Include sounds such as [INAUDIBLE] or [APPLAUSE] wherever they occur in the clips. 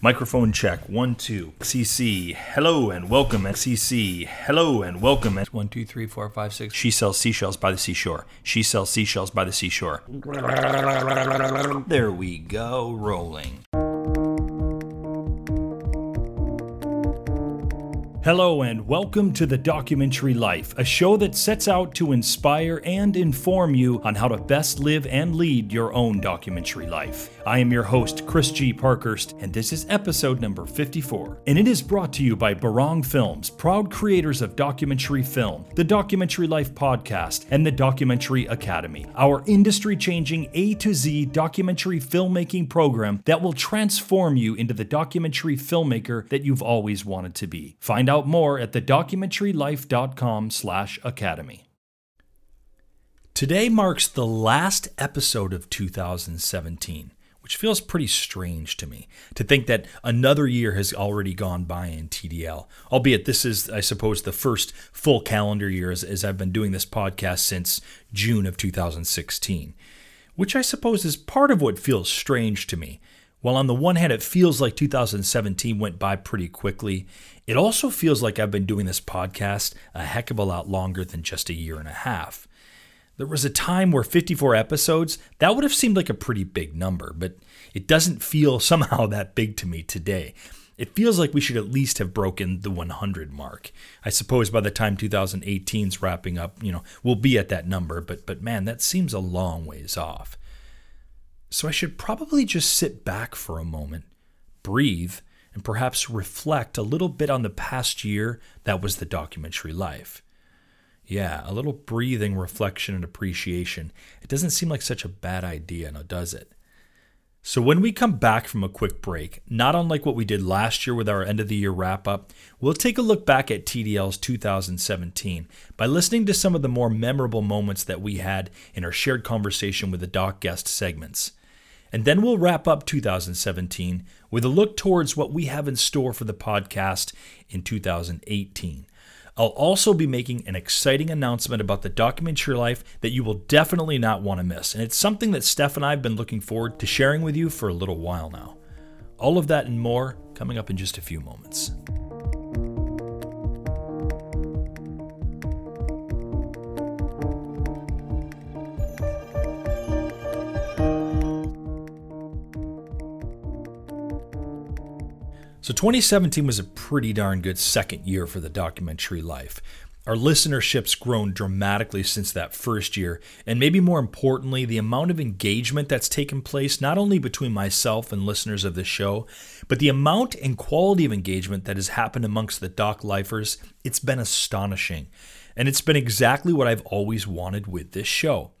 Microphone check. One, two. XCC. Hello and welcome. XCC. Hello and welcome. One, two, three, four, five, six. She sells seashells by the seashore. She sells seashells by the seashore. There we go. Rolling. Hello, and welcome to The Documentary Life, a show that sets out to inspire and inform you on how to best live and lead your own documentary life. I am your host, Chris G. Parkhurst, and this is episode number 54. And it is brought to you by Barong Films, proud creators of documentary film, the Documentary Life podcast, and the Documentary Academy, our industry changing A to Z documentary filmmaking program that will transform you into the documentary filmmaker that you've always wanted to be. Find out more at thedocumentarylife.com slash academy. Today marks the last episode of 2017, which feels pretty strange to me to think that another year has already gone by in TDL. Albeit this is, I suppose, the first full calendar year as, as I've been doing this podcast since June of 2016, which I suppose is part of what feels strange to me. While on the one hand, it feels like 2017 went by pretty quickly, it also feels like I've been doing this podcast a heck of a lot longer than just a year and a half. There was a time where 54 episodes, that would have seemed like a pretty big number, but it doesn't feel [LAUGHS] somehow that big to me today. It feels like we should at least have broken the 100 mark. I suppose by the time 2018's wrapping up, you know, we'll be at that number, but but man, that seems a long ways off. So I should probably just sit back for a moment, breathe, and perhaps reflect a little bit on the past year that was the documentary life. Yeah, a little breathing, reflection, and appreciation. It doesn't seem like such a bad idea, now does it? So, when we come back from a quick break, not unlike what we did last year with our end of the year wrap up, we'll take a look back at TDL's 2017 by listening to some of the more memorable moments that we had in our shared conversation with the doc guest segments. And then we'll wrap up 2017 with a look towards what we have in store for the podcast in 2018. I'll also be making an exciting announcement about the documentary life that you will definitely not want to miss. And it's something that Steph and I have been looking forward to sharing with you for a little while now. All of that and more coming up in just a few moments. So 2017 was a pretty darn good second year for the documentary life. Our listenership's grown dramatically since that first year, and maybe more importantly, the amount of engagement that's taken place not only between myself and listeners of the show, but the amount and quality of engagement that has happened amongst the doc lifers, it's been astonishing. And it's been exactly what I've always wanted with this show.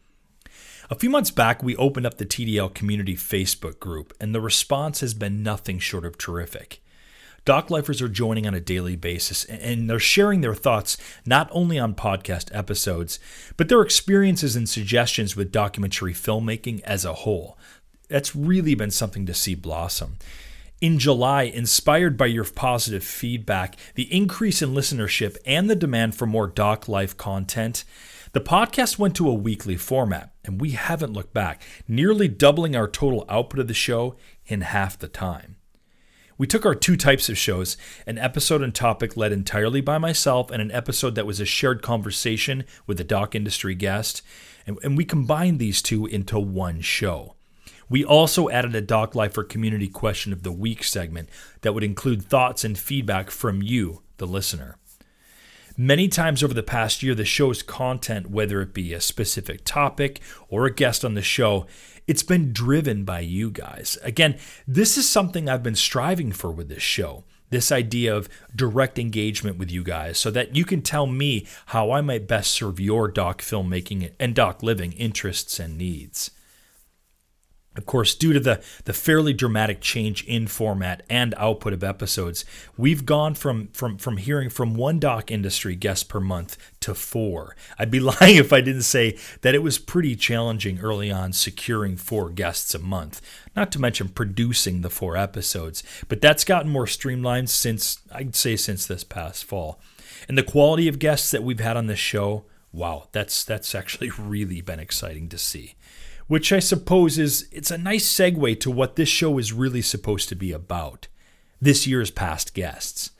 A few months back, we opened up the TDL Community Facebook group, and the response has been nothing short of terrific. Doc lifers are joining on a daily basis and they're sharing their thoughts not only on podcast episodes, but their experiences and suggestions with documentary filmmaking as a whole. That's really been something to see blossom. In July, inspired by your positive feedback, the increase in listenership, and the demand for more Doc Life content, the podcast went to a weekly format, and we haven't looked back, nearly doubling our total output of the show in half the time. We took our two types of shows an episode and topic led entirely by myself, and an episode that was a shared conversation with a doc industry guest, and, and we combined these two into one show. We also added a Doc Lifer Community Question of the Week segment that would include thoughts and feedback from you, the listener. Many times over the past year, the show's content, whether it be a specific topic or a guest on the show, it's been driven by you guys. Again, this is something I've been striving for with this show. This idea of direct engagement with you guys so that you can tell me how I might best serve your doc filmmaking and doc living interests and needs. Of course, due to the, the fairly dramatic change in format and output of episodes, we've gone from, from, from hearing from one doc industry guest per month to four. I'd be [LAUGHS] lying if I didn't say that it was pretty challenging early on securing four guests a month, not to mention producing the four episodes. But that's gotten more streamlined since, I'd say, since this past fall. And the quality of guests that we've had on this show, wow, that's, that's actually [LAUGHS] really been exciting to see which I suppose is it's a nice segue to what this show is really supposed to be about. this year's past guests,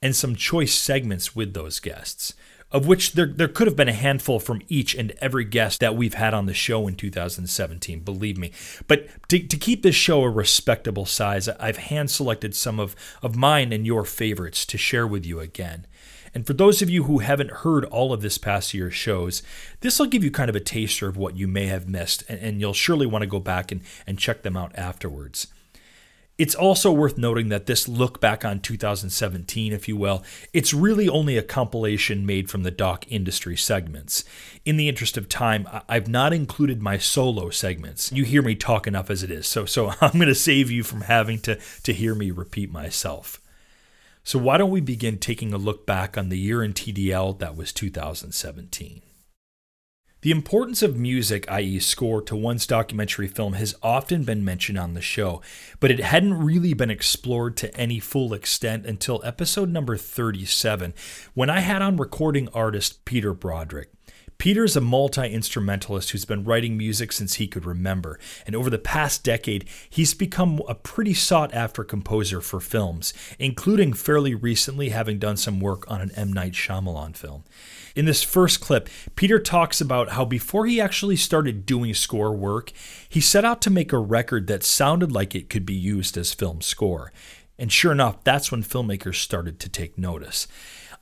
and some choice segments with those guests of which there, there could have been a handful from each and every guest that we've had on the show in 2017, believe me. But to, to keep this show a respectable size, I've hand selected some of, of mine and your favorites to share with you again. And for those of you who haven't heard all of this past year's shows, this will give you kind of a taster of what you may have missed, and, and you'll surely want to go back and, and check them out afterwards. It's also worth noting that this look back on 2017, if you will, it's really only a compilation made from the doc industry segments. In the interest of time, I've not included my solo segments. You hear me talk enough as it is, so so [LAUGHS] I'm going to save you from having to to hear me repeat myself. So why don't we begin taking a look back on the year in TDL that was 2017? The importance of music, i.e., score, to one's documentary film has often been mentioned on the show, but it hadn't really been explored to any full extent until episode number 37, when I had on recording artist Peter Broderick. Peter's a multi instrumentalist who's been writing music since he could remember, and over the past decade, he's become a pretty sought after composer for films, including fairly recently having done some work on an M. Night Shyamalan film. In this first clip, Peter talks about how before he actually started doing score work, he set out to make a record that sounded like it could be used as film score. And sure enough, that's when filmmakers started to take notice.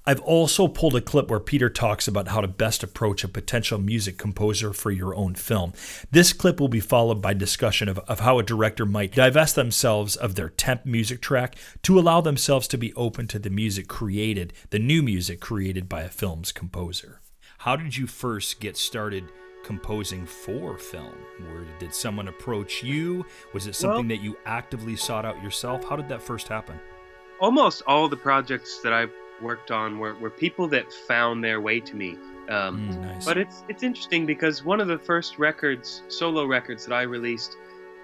I've also pulled a clip where Peter talks about how to best approach a potential music composer for your own film. This clip will be followed by discussion of, of how a director might divest themselves of their temp music track to allow themselves to be open to the music created, the new music created by a film's composer. How did you first get started composing for film? Where did someone approach you? Was it something well, that you actively sought out yourself? How did that first happen? Almost all the projects that I've worked on were, were people that found their way to me. Um, mm, nice. But it's it's interesting because one of the first records, solo records that I released,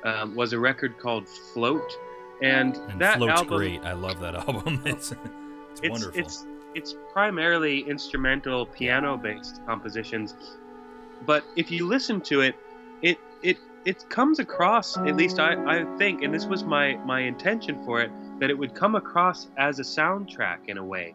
um, was a record called Float, and, and that Float's album, great. I love that [LAUGHS] album. it's, it's, it's wonderful. It's it's primarily instrumental, piano-based compositions, but if you listen to it, it it it comes across. At least I I think, and this was my my intention for it, that it would come across as a soundtrack in a way.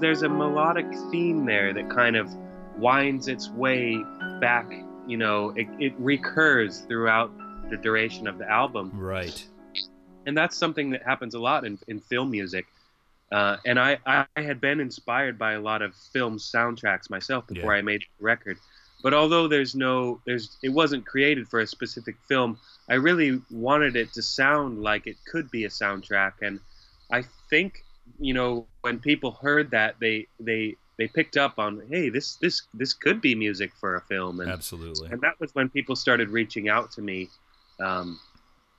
There's a melodic theme there that kind of winds its way back, you know, it, it recurs throughout the duration of the album. Right. And that's something that happens a lot in, in film music. Uh, and I, I had been inspired by a lot of film soundtracks myself before yeah. I made the record. But although there's no, there's, it wasn't created for a specific film. I really wanted it to sound like it could be a soundtrack, and I think, you know, when people heard that, they, they, they picked up on, hey, this, this, this could be music for a film, and absolutely, and that was when people started reaching out to me. Um,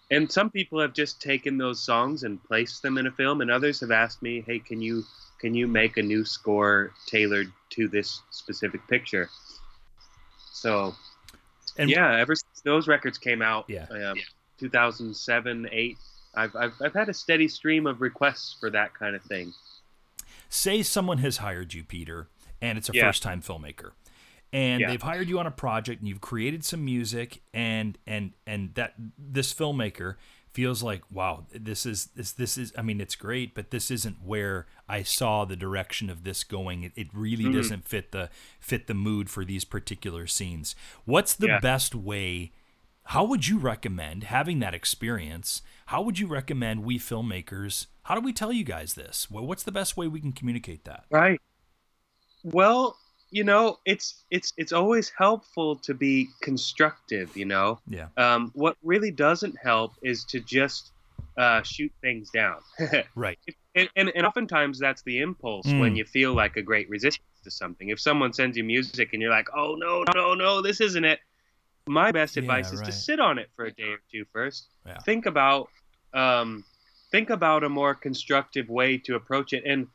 and some people have just taken those songs and placed them in a film and others have asked me hey can you can you make a new score tailored to this specific picture? So and yeah ever since those records came out yeah, um, 2007 8 I've, I've, I've had a steady stream of requests for that kind of thing. Say someone has hired you peter and it's a yeah. first time filmmaker and yeah. they've hired you on a project and you've created some music and and and that this filmmaker feels like wow this is this this is i mean it's great but this isn't where i saw the direction of this going it, it really mm-hmm. doesn't fit the fit the mood for these particular scenes what's the yeah. best way how would you recommend having that experience how would you recommend we filmmakers how do we tell you guys this what's the best way we can communicate that right well you know it's it's it's always helpful to be constructive you know? Yeah. Um, what really doesn't help is to just uh, shoot things down. [LAUGHS] Right. And, and, and oftentimes that's the impulse mm. when you feel like a great resistance to something. If someone sends you music and you're like oh no no no this isn't it. My best advice yeah, is right. to sit on it for a day or two first. Yeah. think about um, think about a more constructive way to approach it and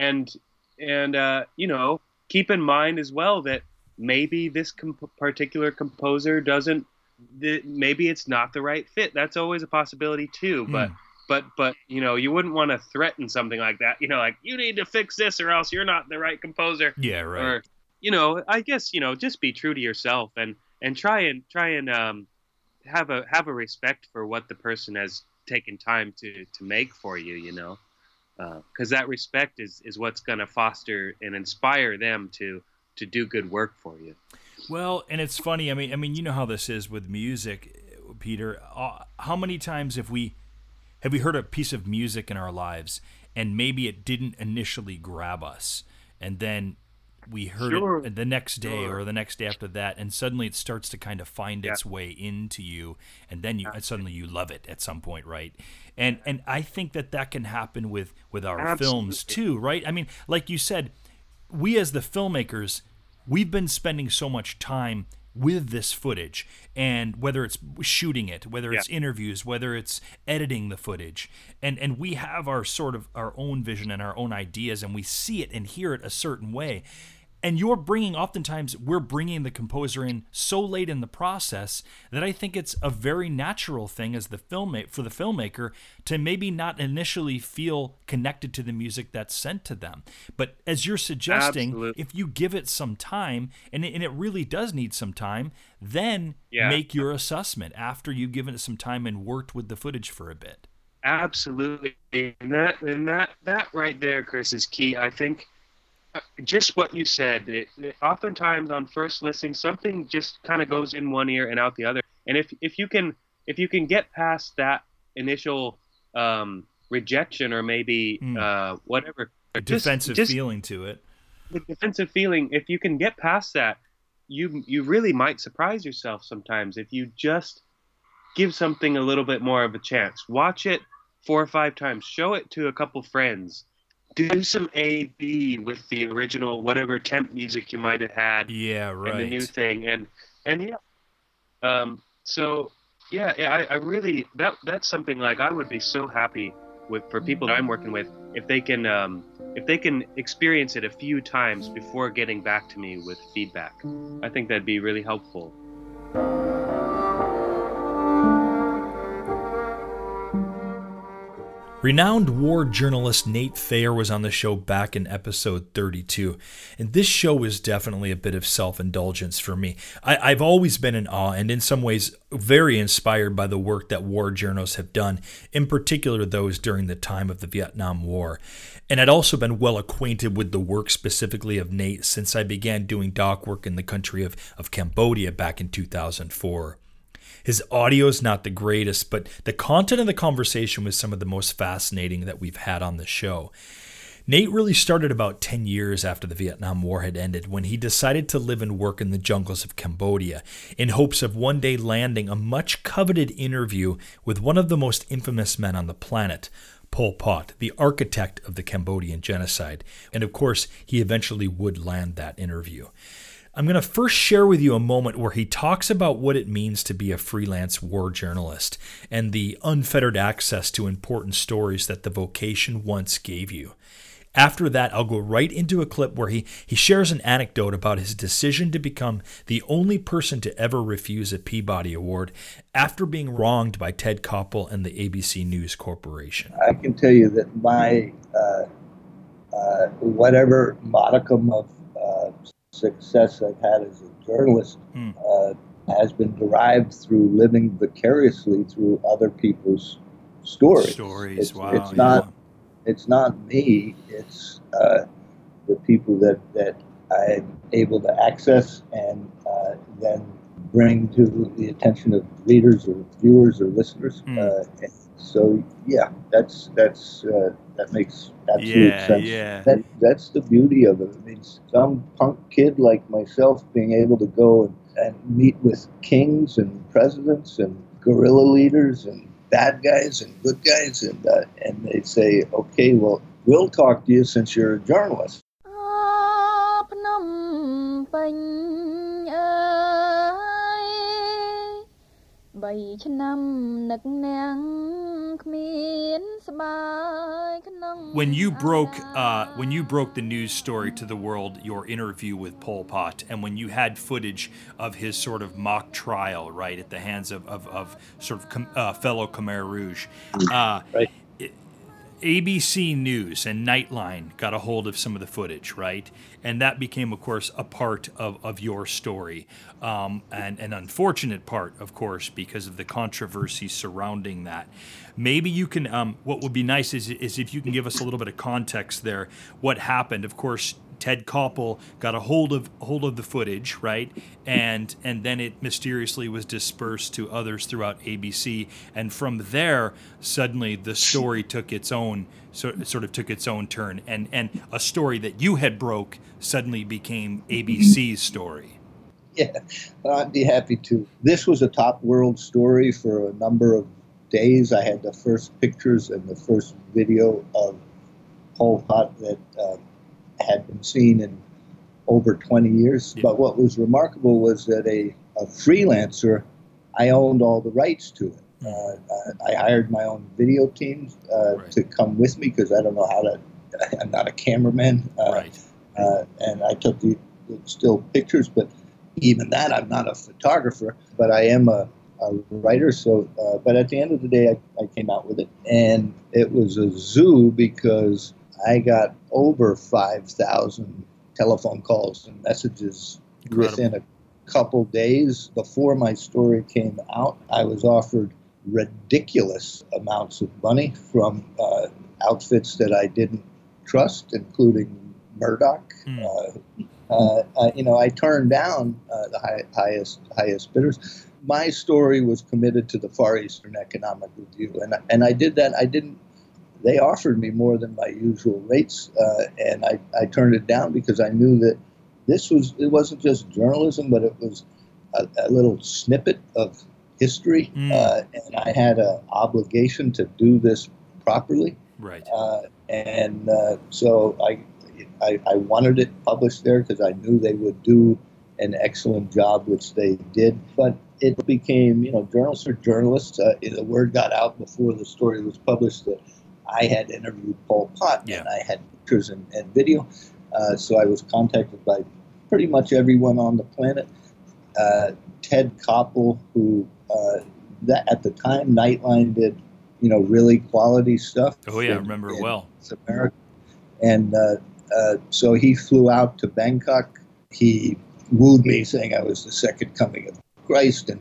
and and uh, you know keep in mind as well that maybe this comp- particular composer doesn't th- maybe it's not the right fit that's always a possibility too mm. but but but you know you wouldn't want to threaten something like that. You know, like you need to fix this or else you're not the right composer. Yeah, right. Or you know, I guess you know just be true to yourself and and try and try and um, have a have a respect for what the person has taken time to to make for you. You know, because uh, that respect is is what's going to foster and inspire them to to do good work for you. Well, and it's funny. I mean, I mean, you know how this is with music, Peter. Uh, how many times have we have we heard a piece of music in our lives and maybe it didn't initially grab us, and then we heard sure. it the next day sure. or the next day after that, and suddenly it starts to kind of find yeah. its way into you, and then you and suddenly you love it at some point, right? And and I think that that can happen with with our Absolutely. films too, right? I mean, like you said, we as the filmmakers we've been spending so much time with this footage and whether it's shooting it whether it's yeah. interviews whether it's editing the footage and and we have our sort of our own vision and our own ideas and we see it and hear it a certain way and you're bringing oftentimes we're bringing the composer in so late in the process that I think it's a very natural thing as the filmmaker for the filmmaker to maybe not initially feel connected to the music that's sent to them. But as you're suggesting, Absolutely. if you give it some time, and it, and it really does need some time, then yeah. make your assessment after you've given it some time and worked with the footage for a bit. Absolutely, and that and that that right there, Chris, is key. I think just what you said. It, it, oftentimes on first listening, something just kind of goes in one ear and out the other. And if if you can if you can get past that initial um, rejection or maybe mm. uh, whatever a defensive just, feeling to it, the defensive feeling. If you can get past that, you you really might surprise yourself sometimes if you just give something a little bit more of a chance. Watch it four or five times. Show it to a couple friends do some A B with the original whatever temp music you might have had. Yeah, right. And the new thing, and and yeah, um, so yeah, yeah, I, I really that that's something like I would be so happy with for people that I'm working with if they can um, if they can experience it a few times before getting back to me with feedback. I think that'd be really helpful. Renowned war journalist Nate Thayer was on the show back in episode 32, and this show was definitely a bit of self indulgence for me. I, have always been in awe and, in some ways, very inspired by the work that war journalists have done, in particular those during the time of the Vietnam War. And I'd also been well acquainted with the work specifically of Nate since I began doing doc work in the country of, of Cambodia back in 2004. His audio is not the greatest, but the content of the conversation was some of the most fascinating that we've had on the show. Nate really started about 10 years after the Vietnam War had ended when he decided to live and work in the jungles of Cambodia in hopes of one day landing a much coveted interview with one of the most infamous men on the planet, Pol Pot, the architect of the Cambodian genocide. And of course, he eventually would land that interview. I'm going to first share with you a moment where he talks about what it means to be a freelance war journalist and the unfettered access to important stories that the vocation once gave you. After that, I'll go right into a clip where he, he shares an anecdote about his decision to become the only person to ever refuse a Peabody Award after being wronged by Ted Koppel and the ABC News Corporation. I can tell you that my uh, uh, whatever modicum of success I've had as a journalist mm. uh, has been derived through living vicariously through other people's stories. Stories, it's, wow. It's not, yeah. it's not me. It's uh, the people that that I'm able to access and uh, then bring to the attention of readers or viewers or listeners. Mm. So yeah, that's that's uh, that makes absolute yeah, sense. Yeah. That, that's the beauty of it. I mean, some punk kid like myself being able to go and, and meet with kings and presidents and guerrilla leaders and bad guys and good guys, and uh, and they say, okay, well, we'll talk to you since you're a journalist. When you broke uh, when you broke the news story to the world, your interview with Pol Pot, and when you had footage of his sort of mock trial, right, at the hands of, of, of sort of com, uh, fellow Khmer Rouge, uh, right. ABC News and Nightline got a hold of some of the footage, right? And that became, of course, a part of, of your story. Um, and an unfortunate part, of course, because of the controversy surrounding that. Maybe you can, um, what would be nice is, is if you can give us a little bit of context there. What happened? Of course, Ted Koppel got a hold of hold of the footage, right? And and then it mysteriously was dispersed to others throughout ABC, and from there, suddenly the story took its own sort sort of took its own turn, and and a story that you had broke suddenly became ABC's story. [LAUGHS] Yeah, I'd be happy to. This was a top world story for a number of days. I had the first pictures and the first video of Pol Pot that. Uh, had been seen in over 20 years. Yeah. But what was remarkable was that a, a freelancer, I owned all the rights to it. Hmm. Uh, I hired my own video team uh, right. to come with me because I don't know how to. [LAUGHS] I'm not a cameraman, uh, right. Uh, and I took the, the, still pictures. But even that, I'm not a photographer, but I am a, a writer. So, uh, but at the end of the day, I, I came out with it, and it was a zoo because I got over 5,000 telephone calls and messages Incredible. within a couple days before my story came out. I was offered ridiculous amounts of money from uh, outfits that I didn't trust, including Murdoch. Mm. Uh, uh, you know, I turned down uh, the high, highest highest bidders. My story was committed to the Far Eastern Economic Review, and and I did that. I didn't they offered me more than my usual rates, uh, and I, I turned it down because I knew that this was it wasn't just journalism, but it was a, a little snippet of history, mm. uh, and I had an obligation to do this properly. Right. Uh, and uh, so I, I, I wanted it published there because I knew they would do an excellent job, which they did. But it became, you know, journalists are journalists. Uh, the word got out before the story was published that I had interviewed Pol Pot yeah. and I had pictures and, and video. Uh, so I was contacted by pretty much everyone on the planet. Uh, Ted Koppel, who uh, that at the time Nightline did, you know, really quality stuff. Oh yeah, in, I remember it well. America, and uh, uh, so he flew out to Bangkok. He wooed me, saying I was the second coming of Christ, and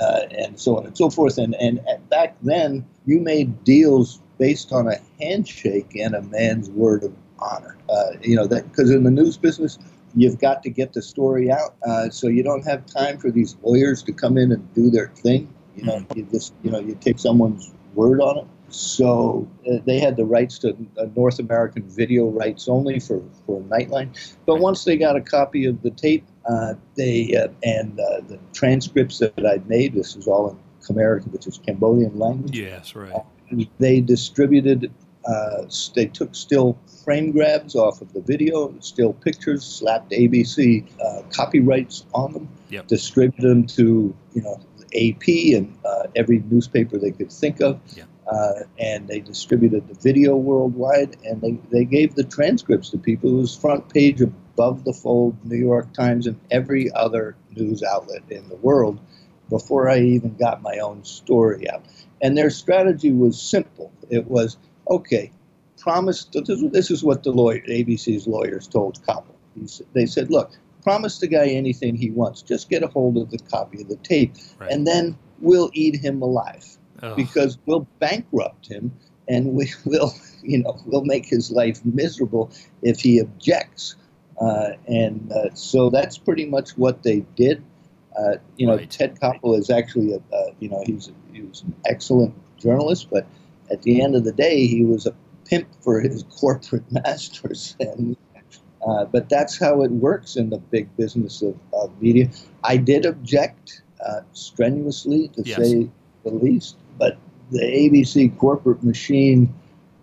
uh, and so on and so forth. And and back then, you made deals based on a handshake and a man's word of honor. Uh, you know that because in the news business, you've got to get the story out, uh, so you don't have time for these lawyers to come in and do their thing. You know, you just you know you take someone's word on it. So uh, they had the rights to uh, North American video rights only for, for Nightline. But once they got a copy of the tape, uh, they uh, and uh, the transcripts that I'd made, this is all in Khmer, which is Cambodian language. Yes, right. They distributed, uh, they took still frame grabs off of the video, still pictures, slapped ABC uh, copyrights on them, yep. distributed them to, you know, AP and uh, every newspaper they could think of. Yep. Uh, and they distributed the video worldwide, and they, they gave the transcripts to people. It was front page above the fold, New York Times, and every other news outlet in the world before I even got my own story out. And their strategy was simple. It was, okay, promise, this is what the lawyer, ABC's lawyers told Koppel. They said, look, promise the guy anything he wants. Just get a hold of the copy of the tape, right. and then we'll eat him alive because we'll bankrupt him and we [LAUGHS] will, you know, we'll make his life miserable if he objects. Uh, and uh, so that's pretty much what they did. Uh, you know, right. Ted Koppel is actually a, uh, you know, he's he was an excellent journalist, but at the end of the day, he was a pimp for his [LAUGHS] corporate masters. [LAUGHS] And uh, but that's how it works in the big business of, of media. I did object uh, strenuously, to yes. say the least, but the ABC corporate machine,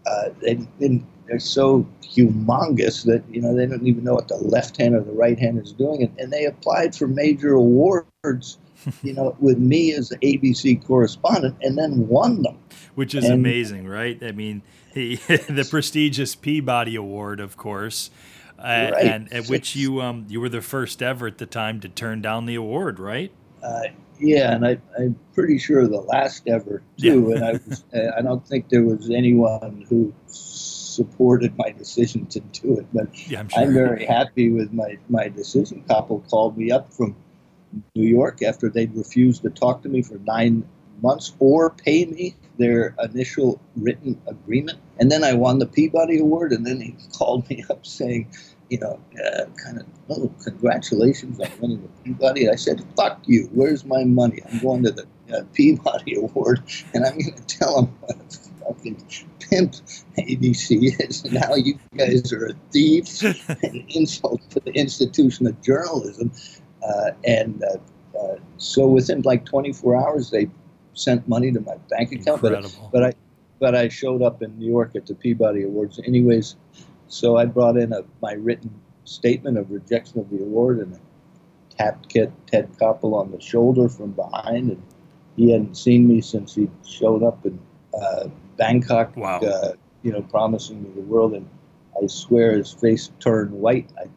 uh, they didn't they're so humongous that you know they don't even know what the left hand or the right hand is doing, and, and they applied for major awards, [LAUGHS] you know, with me as the ABC correspondent, and then won them. Which is and, amazing, right? I mean, [LAUGHS] he, the prestigious Peabody Award, of course. Uh, right. and at which you um, you were the first ever at the time to turn down the award, right? Uh, yeah, and I, am pretty sure the last ever too. Yeah. and I, was, [LAUGHS] I don't think there was anyone who supported my decision to do it. But yeah, I'm, sure. I'm, very happy with my, my decision. Koppel called me up from New York after they'd refused to talk to me for nine months or pay me their initial written agreement. And then I won the Peabody Award, and then he [LAUGHS] called me up saying, you know, uh, kind of, oh, congratulations on winning the Peabody. I said, fuck you. Where's my money? I'm going to the uh, Peabody [LAUGHS] Award, and I'm going to tell a fucking pimp ABC is. Now you guys are a thief [LAUGHS] and insult to the institution of journalism. Uh, and uh, uh, so within like 24 hours, they sent money to my bank account. But, but I but I showed up in New York at the Peabody Awards anyways. So I brought in a, my written statement of rejection of the award and tapped Ted Koppel on the shoulder from behind. And he hadn't seen me since he showed up in uh, Bangkok, wow. uh, you know, promising me the world. And I swear his face turned white. I,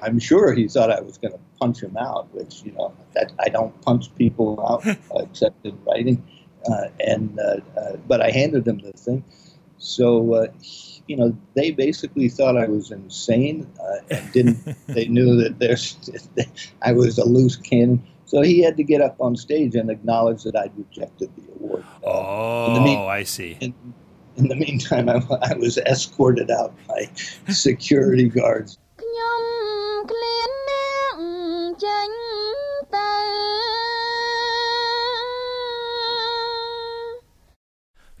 I'm sure he thought I was going to punch him out, which you know that I don't punch people out [LAUGHS] uh, except in writing. Uh, and uh, uh, but I handed him the thing, so uh, you know they basically thought I was insane uh, and didn't. [LAUGHS] they knew that there's [LAUGHS] I was a loose cannon. So he had to get up on stage and acknowledge that I'd rejected the award. oh, mean- I see. In, in the meantime, I, I was escorted out by security guards.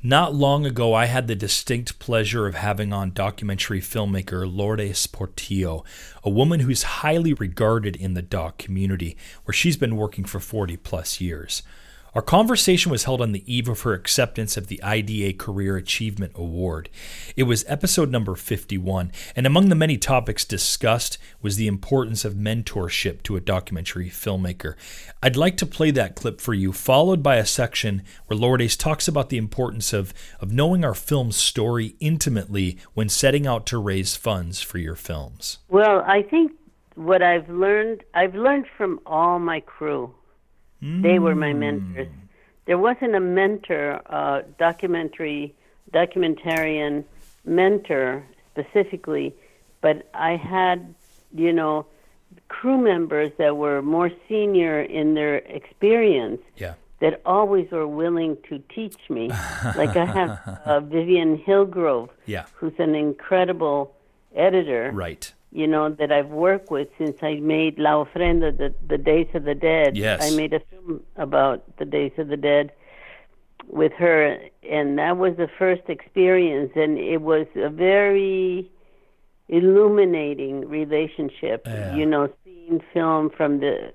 Not long ago, I had the distinct pleasure of having on documentary filmmaker Lourdes Portillo, a woman who's highly regarded in the doc community, where she's been working for 40 plus years. Our conversation was held on the eve of her acceptance of the IDA Career Achievement Award. It was episode number 51, and among the many topics discussed was the importance of mentorship to a documentary filmmaker. I'd like to play that clip for you, followed by a section where Lourdes talks about the importance of, of knowing our film's story intimately when setting out to raise funds for your films. Well, I think what I've learned, I've learned from all my crew Mm. They were my mentors. There wasn't a mentor, uh, documentary, documentarian mentor specifically, but I had, you know, crew members that were more senior in their experience. Yeah. That always were willing to teach me. [LAUGHS] like I have uh, Vivien Hillgrove, yeah. who's an incredible editor. Right you know, that I've worked with since I made La Ofrenda, the, the Days of the Dead. Yes. I made a film about the Days of the Dead with her, and that was the first experience, and it was a very illuminating relationship. Yeah. You know, seeing film from the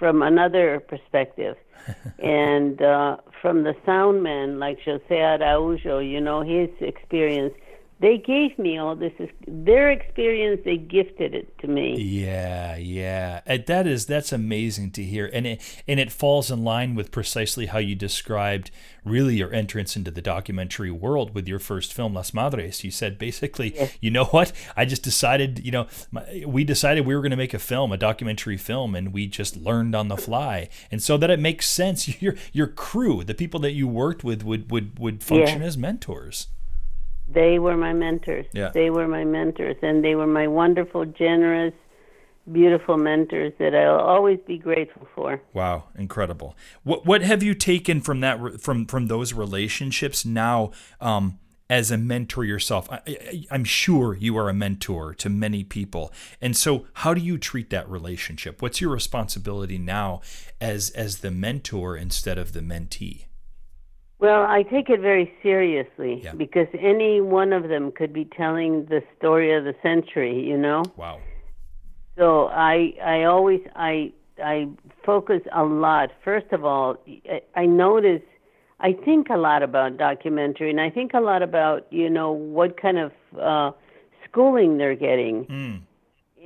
from another perspective, [LAUGHS] and uh, from the sound man like Jose Araujo, you know, his experience they gave me all this is their experience they gifted it to me. Yeah yeah. Uh, that is that's amazing to hear. And it and it falls in line with precisely how you described really your entrance into the documentary world with your first film las madres. You said basically yes. you know what? I just decided you know my, we decided we were going to make a film a documentary film and we just learned on the fly. And so that it makes sense [LAUGHS] your your crew the people that you worked with would would would function yeah. as mentors they were my mentors. Yeah. They were my mentors, and they were my wonderful, generous, beautiful mentors that I'll always be grateful for. Wow, incredible! What what have you taken from that from from those relationships now? Um, as a mentor yourself, I, am sure you are a mentor to many people, and so how do you treat that relationship? What's your responsibility now as as the mentor instead of the mentee? Well, I take it very seriously yeah. because any one of them could be telling the story of the century, you know? Wow. So I I always I I focus a lot. First of all, I notice I think a lot about documentary and I think a lot about, you know, what kind of uh schooling they're getting. Mm.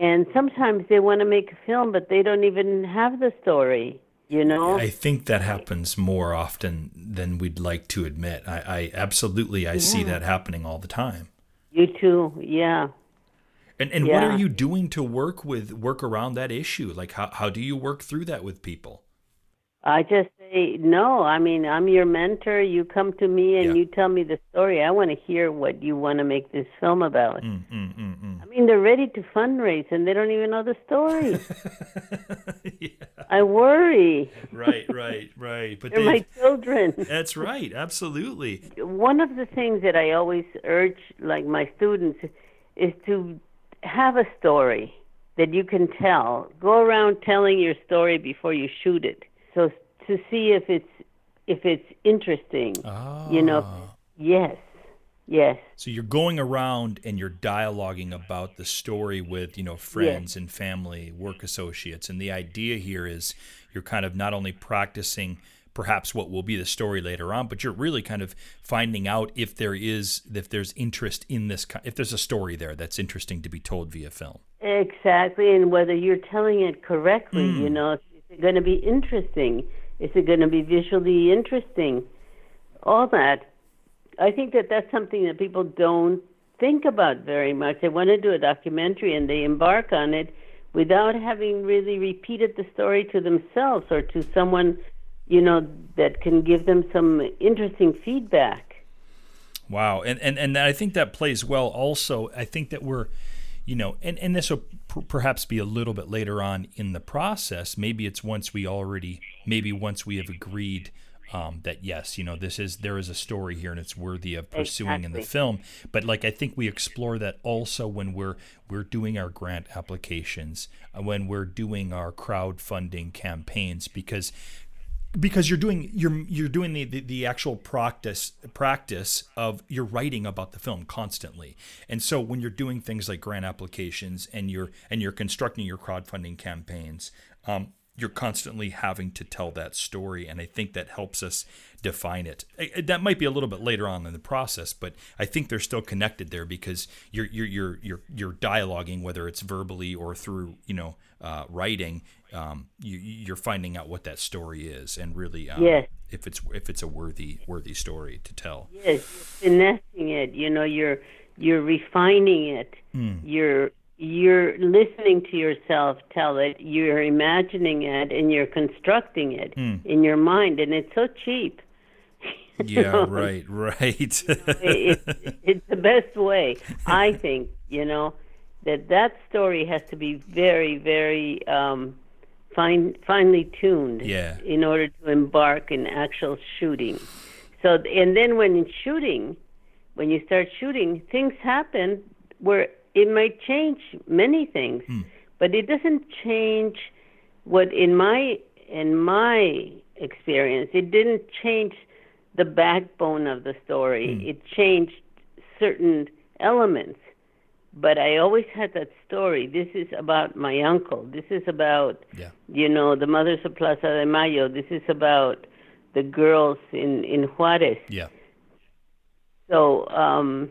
And sometimes they want to make a film but they don't even have the story you know i think that happens more often than we'd like to admit i, I absolutely i yeah. see that happening all the time you too yeah and, and yeah. what are you doing to work with work around that issue like how, how do you work through that with people I just say no. I mean, I'm your mentor. You come to me and yeah. you tell me the story. I want to hear what you want to make this film about. Mm, mm, mm, mm. Mean, they're ready to fundraise and they don't even know the story. [LAUGHS] yeah. I worry. Right, right, right. But [LAUGHS] they're my children. [LAUGHS] That's right. Absolutely. One of the things that I always urge, like my students, is to have a story that you can tell. Go around telling your story before you shoot it so to see if it's if it's interesting. Oh. You know, ah. yes. Yes. So you're going around and you're dialoguing about the story with, you know, friends yes. and family, work associates. And the idea here is you're kind of not only practicing perhaps what will be the story later on, but you're really kind of finding out if there is if there's interest in this if there's a story there that's interesting to be told via film. Exactly, and whether you're telling it correctly, mm. you know, is it going to be interesting? Is it going to be visually interesting? All that. I think that that's something that people don't think about very much. They want to do a documentary and they embark on it without having really repeated the story to themselves or to someone, you know, that can give them some interesting feedback. Wow. And and and I think that plays well also. I think that we're you know, and, and this will perhaps be a little bit later on in the process. Maybe it's once we already, maybe once we have agreed um, that yes, you know, this is there is a story here and it's worthy of pursuing exactly. in the film. But like I think we explore that also when we're we're doing our grant applications, uh, when we're doing our crowdfunding campaigns, because because you're doing you're you're doing the, the, the actual practice practice of you're writing about the film constantly and so when you're doing things like grant applications and you're and you're constructing your crowdfunding campaigns um, you're constantly having to tell that story and i think that helps us define it that might be a little bit later on in the process but i think they're still connected there because you're you're you're you're, you're dialoguing whether it's verbally or through you know uh, writing um, you, are finding out what that story is and really um, yes. if it's if it's a worthy worthy story to tell. Yes, you're finessing it. You know, you're you're refining it. Mm. You're you're listening to yourself tell it. You're imagining it and you're constructing it mm. in your mind, and it's so cheap. [LAUGHS] yeah, right, right. [LAUGHS] it's, it's the best way, I think. You know that that story has to be very, very um, fine, finely tuned yeah. in order to embark in actual shooting. So, and then when in shooting, when you start shooting, things happen where it might change many things, hmm. but it doesn't change what in my in my experience, it didn't change the backbone of the story. Hmm. It changed certain elements but I always had that story. This is about my uncle. This is about, yeah. you know, the mothers of Plaza de Mayo. This is about the girls in in Juarez. Yeah. So um,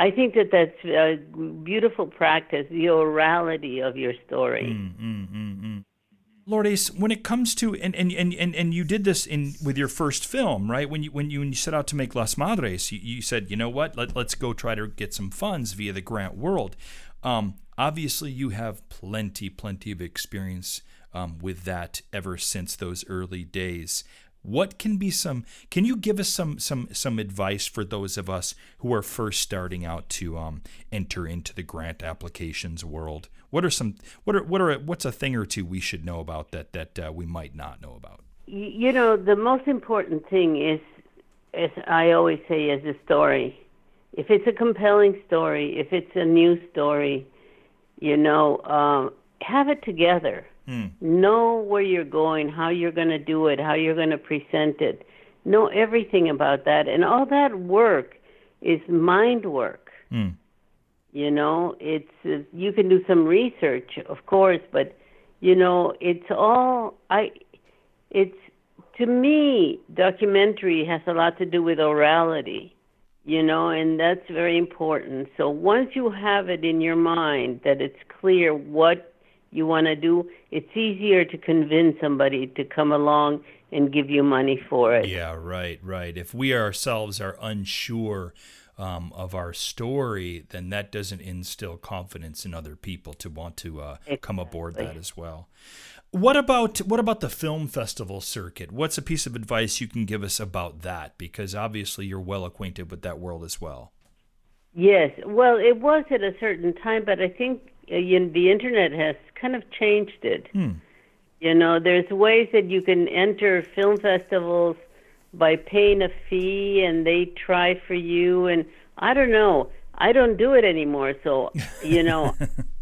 I think that that's a beautiful practice, the orality of your story. Mm, mm, mm, mm. Lourdes, when it comes to and, and, and, and you did this in with your first film, right? When you when you when you set out to make Las Madres, you, you said, you know what, Let, let's go try to get some funds via the grant world. Um, obviously, you have plenty, plenty of experience um, with that ever since those early days. What can be some? Can you give us some some some advice for those of us who are first starting out to um, enter into the grant applications world? What are some what are what are what's a thing or two we should know about that that uh, we might not know about? You know, the most important thing is, as I always say, is a story. If it's a compelling story, if it's a new story, you know, um, have it together Mm. Know where you're going, how you're going to do it, how you're going to present it. Know everything about that. And all that work is mind work. Mm. You know, it's uh, you can do some research, of course, but you know, it's all I it's to me documentary has a lot to do with orality you know, and that's very important. So once you have it in your mind that it's clear what you want to do, it's easier to convince somebody to come along and give you money for it. Yeah, right, right. If we ourselves are unsure um, of our story, then that doesn't instill confidence in other people to want to uh, exactly. come aboard that as well. What about what about the film festival circuit? What's a piece of advice you can give us about that? Because obviously you're well acquainted with that world as well. Yes, well, it was at a certain time, but I think uh, you the internet has kind of changed it. Hmm. You know, there's ways that you can enter film festivals by paying a fee, and they try for you. And I don't know. I don't do it anymore, so [LAUGHS] you know,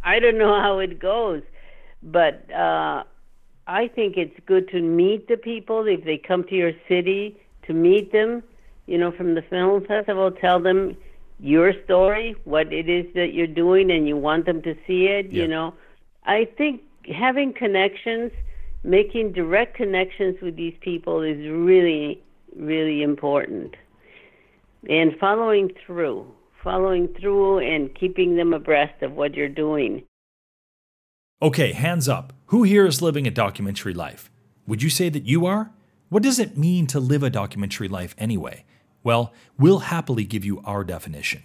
I don't know how it goes. But uh, I think it's good to meet the people if they come to your city to meet them. You know, from the film festival, tell them your story, what it is that you're doing, and you want them to see it. Yeah. You know, I think having connections, making direct connections with these people is really, really important. And following through, following through and keeping them abreast of what you're doing. Okay, hands up. Who here is living a documentary life? Would you say that you are? What does it mean to live a documentary life anyway? Well, we'll happily give you our definition.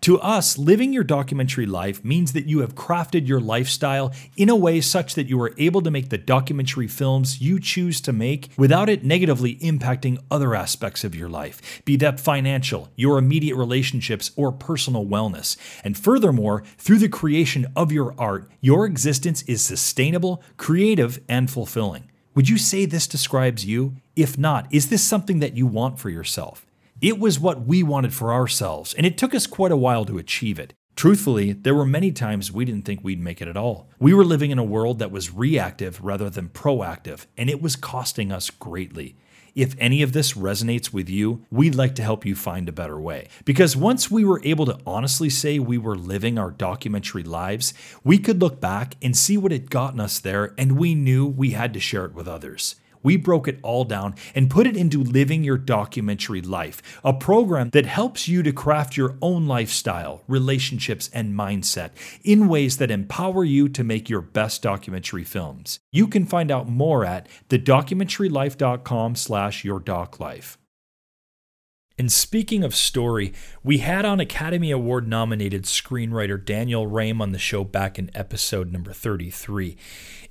To us, living your documentary life means that you have crafted your lifestyle in a way such that you are able to make the documentary films you choose to make without it negatively impacting other aspects of your life, be that financial, your immediate relationships, or personal wellness. And furthermore, through the creation of your art, your existence is sustainable, creative, and fulfilling. Would you say this describes you? If not, is this something that you want for yourself? It was what we wanted for ourselves, and it took us quite a while to achieve it. Truthfully, there were many times we didn't think we'd make it at all. We were living in a world that was reactive rather than proactive, and it was costing us greatly. If any of this resonates with you, we'd like to help you find a better way. Because once we were able to honestly say we were living our documentary lives, we could look back and see what had gotten us there, and we knew we had to share it with others we broke it all down and put it into Living Your Documentary Life, a program that helps you to craft your own lifestyle, relationships, and mindset in ways that empower you to make your best documentary films. You can find out more at thedocumentarylife.com slash yourdoclife. And speaking of story, we had on Academy Award nominated screenwriter Daniel Raim on the show back in episode number 33.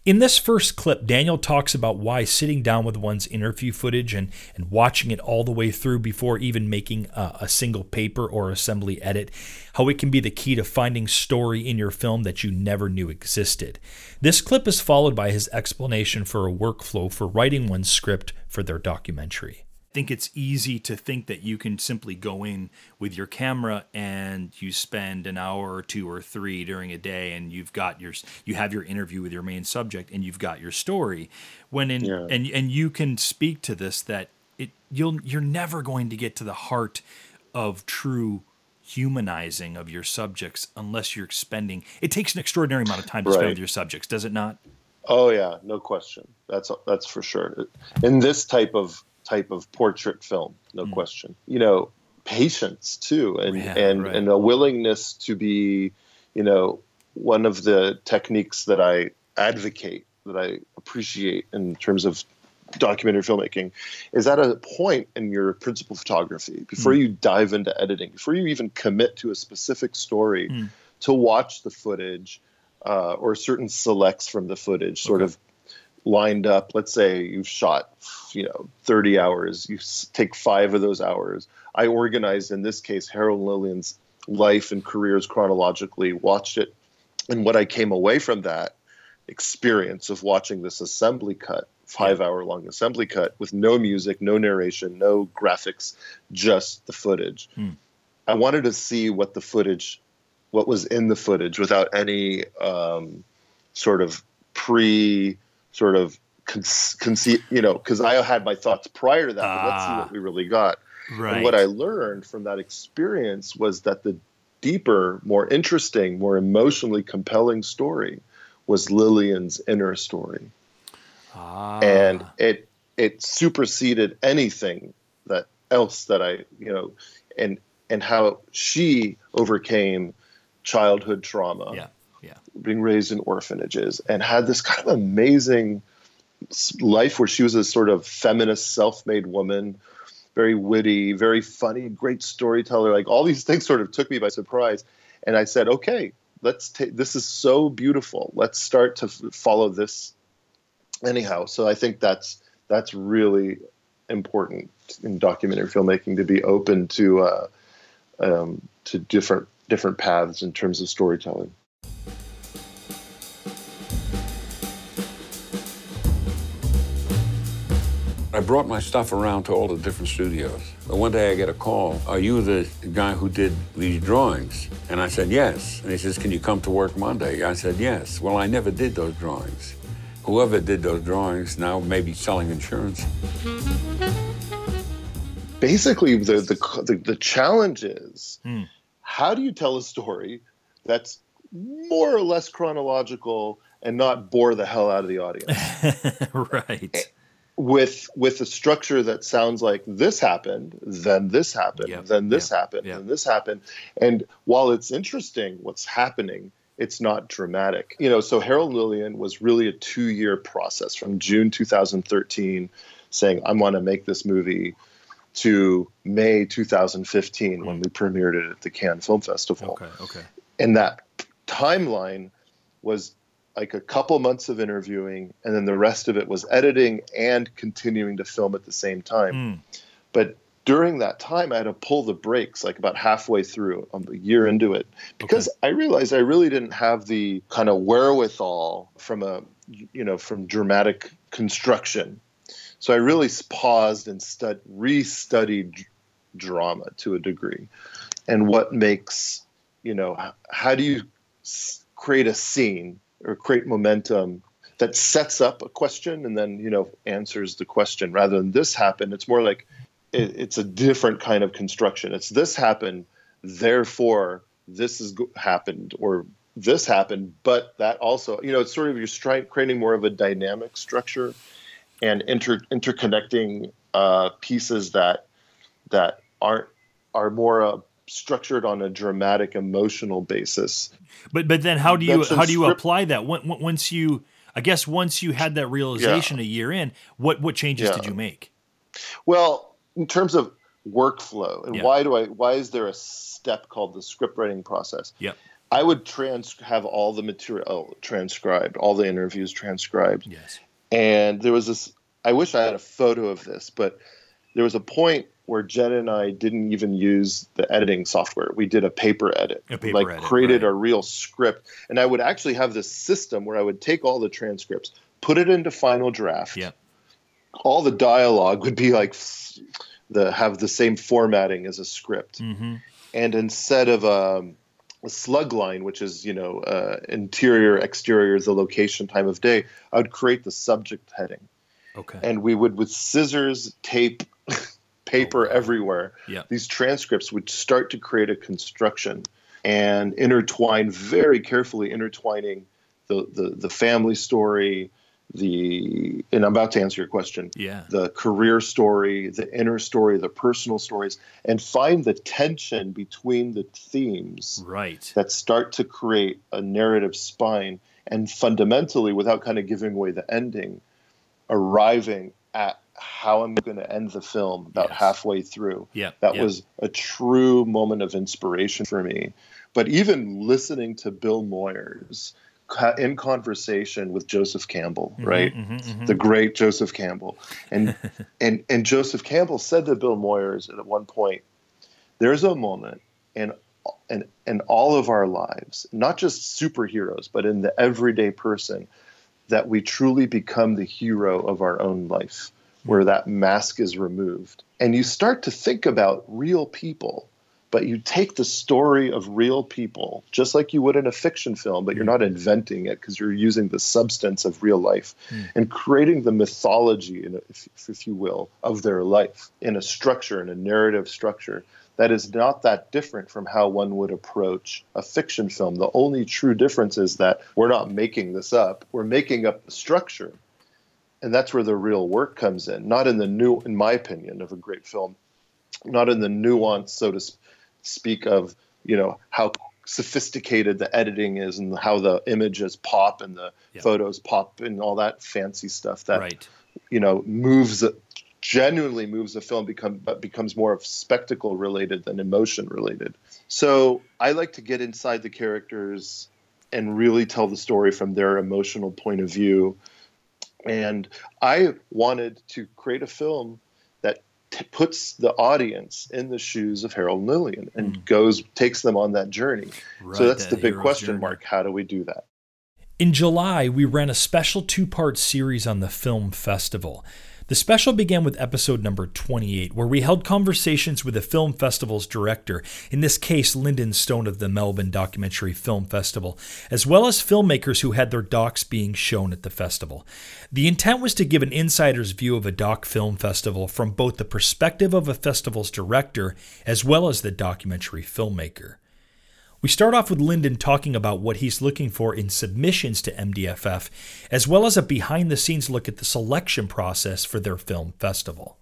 In this first clip, Daniel talks about why sitting down with one's interview footage and, and watching it all the way through before even making a, a single paper or assembly edit, how it can be the key to finding story in your film that you never knew existed. This clip is followed by his explanation for a workflow for writing one's script for their documentary think it's easy to think that you can simply go in with your camera and you spend an hour or two or three during a day and you've got your you have your interview with your main subject and you've got your story. When in yeah. and and you can speak to this that it you'll you're never going to get to the heart of true humanizing of your subjects unless you're spending it takes an extraordinary amount of time to right. spend with your subjects does it not? Oh yeah. No question. That's that's for sure. In this type of type of portrait film, no mm. question. You know, patience too, and yeah, and right. and a willingness to be, you know, one of the techniques that I advocate, that I appreciate in terms of documentary filmmaking is at a point in your principal photography before mm. you dive into editing before you even commit to a specific story mm. to watch the footage uh, or certain selects from the footage sort okay. of lined up let's say you've shot you know 30 hours you take five of those hours. I organized in this case harold lillian's life and careers chronologically watched it. And what i came away from that experience of watching this assembly cut five hour long assembly cut with no music no narration no graphics just the footage. Hmm. i wanted to see what the footage what was in the footage without any um, sort of pre sort of conceive, you know, because I had my thoughts prior to that. Ah, let's see what ah. we really got. Right. And what I learned from that experience was that the deeper, more interesting, more emotionally compelling story was Lillian's inner story. Ah. And it it superseded anything that else that I, you know, and and how she overcame childhood trauma. Yeah. Being raised in orphanages and had this kind of amazing life where she was a sort of feminist self-made woman very witty, very funny, great storyteller. Like all these things sort of took me by surprise. And I said, okay, let's take this is so beautiful. Let's start to f- follow this anyhow. So I think that's that's really important in documentary filmmaking to be open to uh, um, to different different paths in terms of storytelling. Brought my stuff around to all the different studios. But one day I get a call, Are you the guy who did these drawings? And I said, Yes. And he says, Can you come to work Monday? I said, Yes. Well, I never did those drawings. Whoever did those drawings now may be selling insurance. Basically, the, the, the, the challenge is hmm. how do you tell a story that's more or less chronological and not bore the hell out of the audience? [LAUGHS] right with with a structure that sounds like this happened, then this happened, yep. then this yep. happened, yep. then this happened. And while it's interesting what's happening, it's not dramatic. You know, so Harold Lillian was really a two-year process from June 2013 saying I want to make this movie to May 2015 mm. when we premiered it at the Cannes Film Festival. Okay, okay. And that timeline was like a couple months of interviewing, and then the rest of it was editing and continuing to film at the same time. Mm. But during that time, I had to pull the brakes like about halfway through, um, a year into it, because okay. I realized I really didn't have the kind of wherewithal from a, you know, from dramatic construction. So I really paused and stud- restudied drama to a degree, and what makes, you know, how do you create a scene or create momentum that sets up a question and then you know answers the question rather than this happened. It's more like it, it's a different kind of construction. It's this happened therefore this has happened or this happened but that also you know it's sort of you're stri- creating more of a dynamic structure and inter- interconnecting uh, pieces that that aren't are more uh, structured on a dramatic emotional basis. But but then how do you how do you script- apply that once you I guess once you had that realization yeah. a year in, what what changes yeah. did you make? Well, in terms of workflow and yeah. why do I why is there a step called the script writing process? Yeah. I would trans have all the material oh, transcribed, all the interviews transcribed. Yes. And there was this I wish I had a photo of this, but there was a point where Jen and I didn't even use the editing software. We did a paper edit, a paper like edit, created right. a real script. And I would actually have this system where I would take all the transcripts, put it into Final Draft. Yeah. All the dialogue would be like the have the same formatting as a script. Mm-hmm. And instead of um, a slug line, which is you know uh, interior, exterior, the location, time of day, I would create the subject heading. Okay. And we would with scissors, tape [LAUGHS] paper everywhere. Yeah. These transcripts would start to create a construction and intertwine very carefully, intertwining the, the, the family story, the and I'm about to answer your question. Yeah. The career story, the inner story, the personal stories, and find the tension between the themes right. that start to create a narrative spine and fundamentally, without kind of giving away the ending, arriving at how I'm going to end the film about yes. halfway through. Yeah, that yeah. was a true moment of inspiration for me. But even listening to Bill Moyers in conversation with Joseph Campbell, mm-hmm, right, mm-hmm, mm-hmm. the great Joseph Campbell, and [LAUGHS] and and Joseph Campbell said to Bill Moyers at one point, "There's a moment in in in all of our lives, not just superheroes, but in the everyday person." That we truly become the hero of our own life where that mask is removed. And you start to think about real people, but you take the story of real people, just like you would in a fiction film, but you're not inventing it because you're using the substance of real life mm. and creating the mythology, if, if you will, of their life in a structure, in a narrative structure that is not that different from how one would approach a fiction film. The only true difference is that we're not making this up, we're making up the structure and that's where the real work comes in not in the new in my opinion of a great film not in the nuance so to speak of you know how sophisticated the editing is and how the images pop and the photos pop and all that fancy stuff that right. you know moves genuinely moves the film become but becomes more of spectacle related than emotion related. So I like to get inside the characters and really tell the story from their emotional point of view. And I wanted to create a film that t- puts the audience in the shoes of Harold Lillian and mm. goes takes them on that journey. Right, so that's that the big question journey. mark. How do we do that? In July, we ran a special two part series on the film festival. The special began with episode number 28, where we held conversations with the film festival's director, in this case, Lyndon Stone of the Melbourne Documentary Film Festival, as well as filmmakers who had their docs being shown at the festival. The intent was to give an insider's view of a doc film festival from both the perspective of a festival's director as well as the documentary filmmaker. We start off with Lyndon talking about what he's looking for in submissions to MDFF, as well as a behind the scenes look at the selection process for their film festival.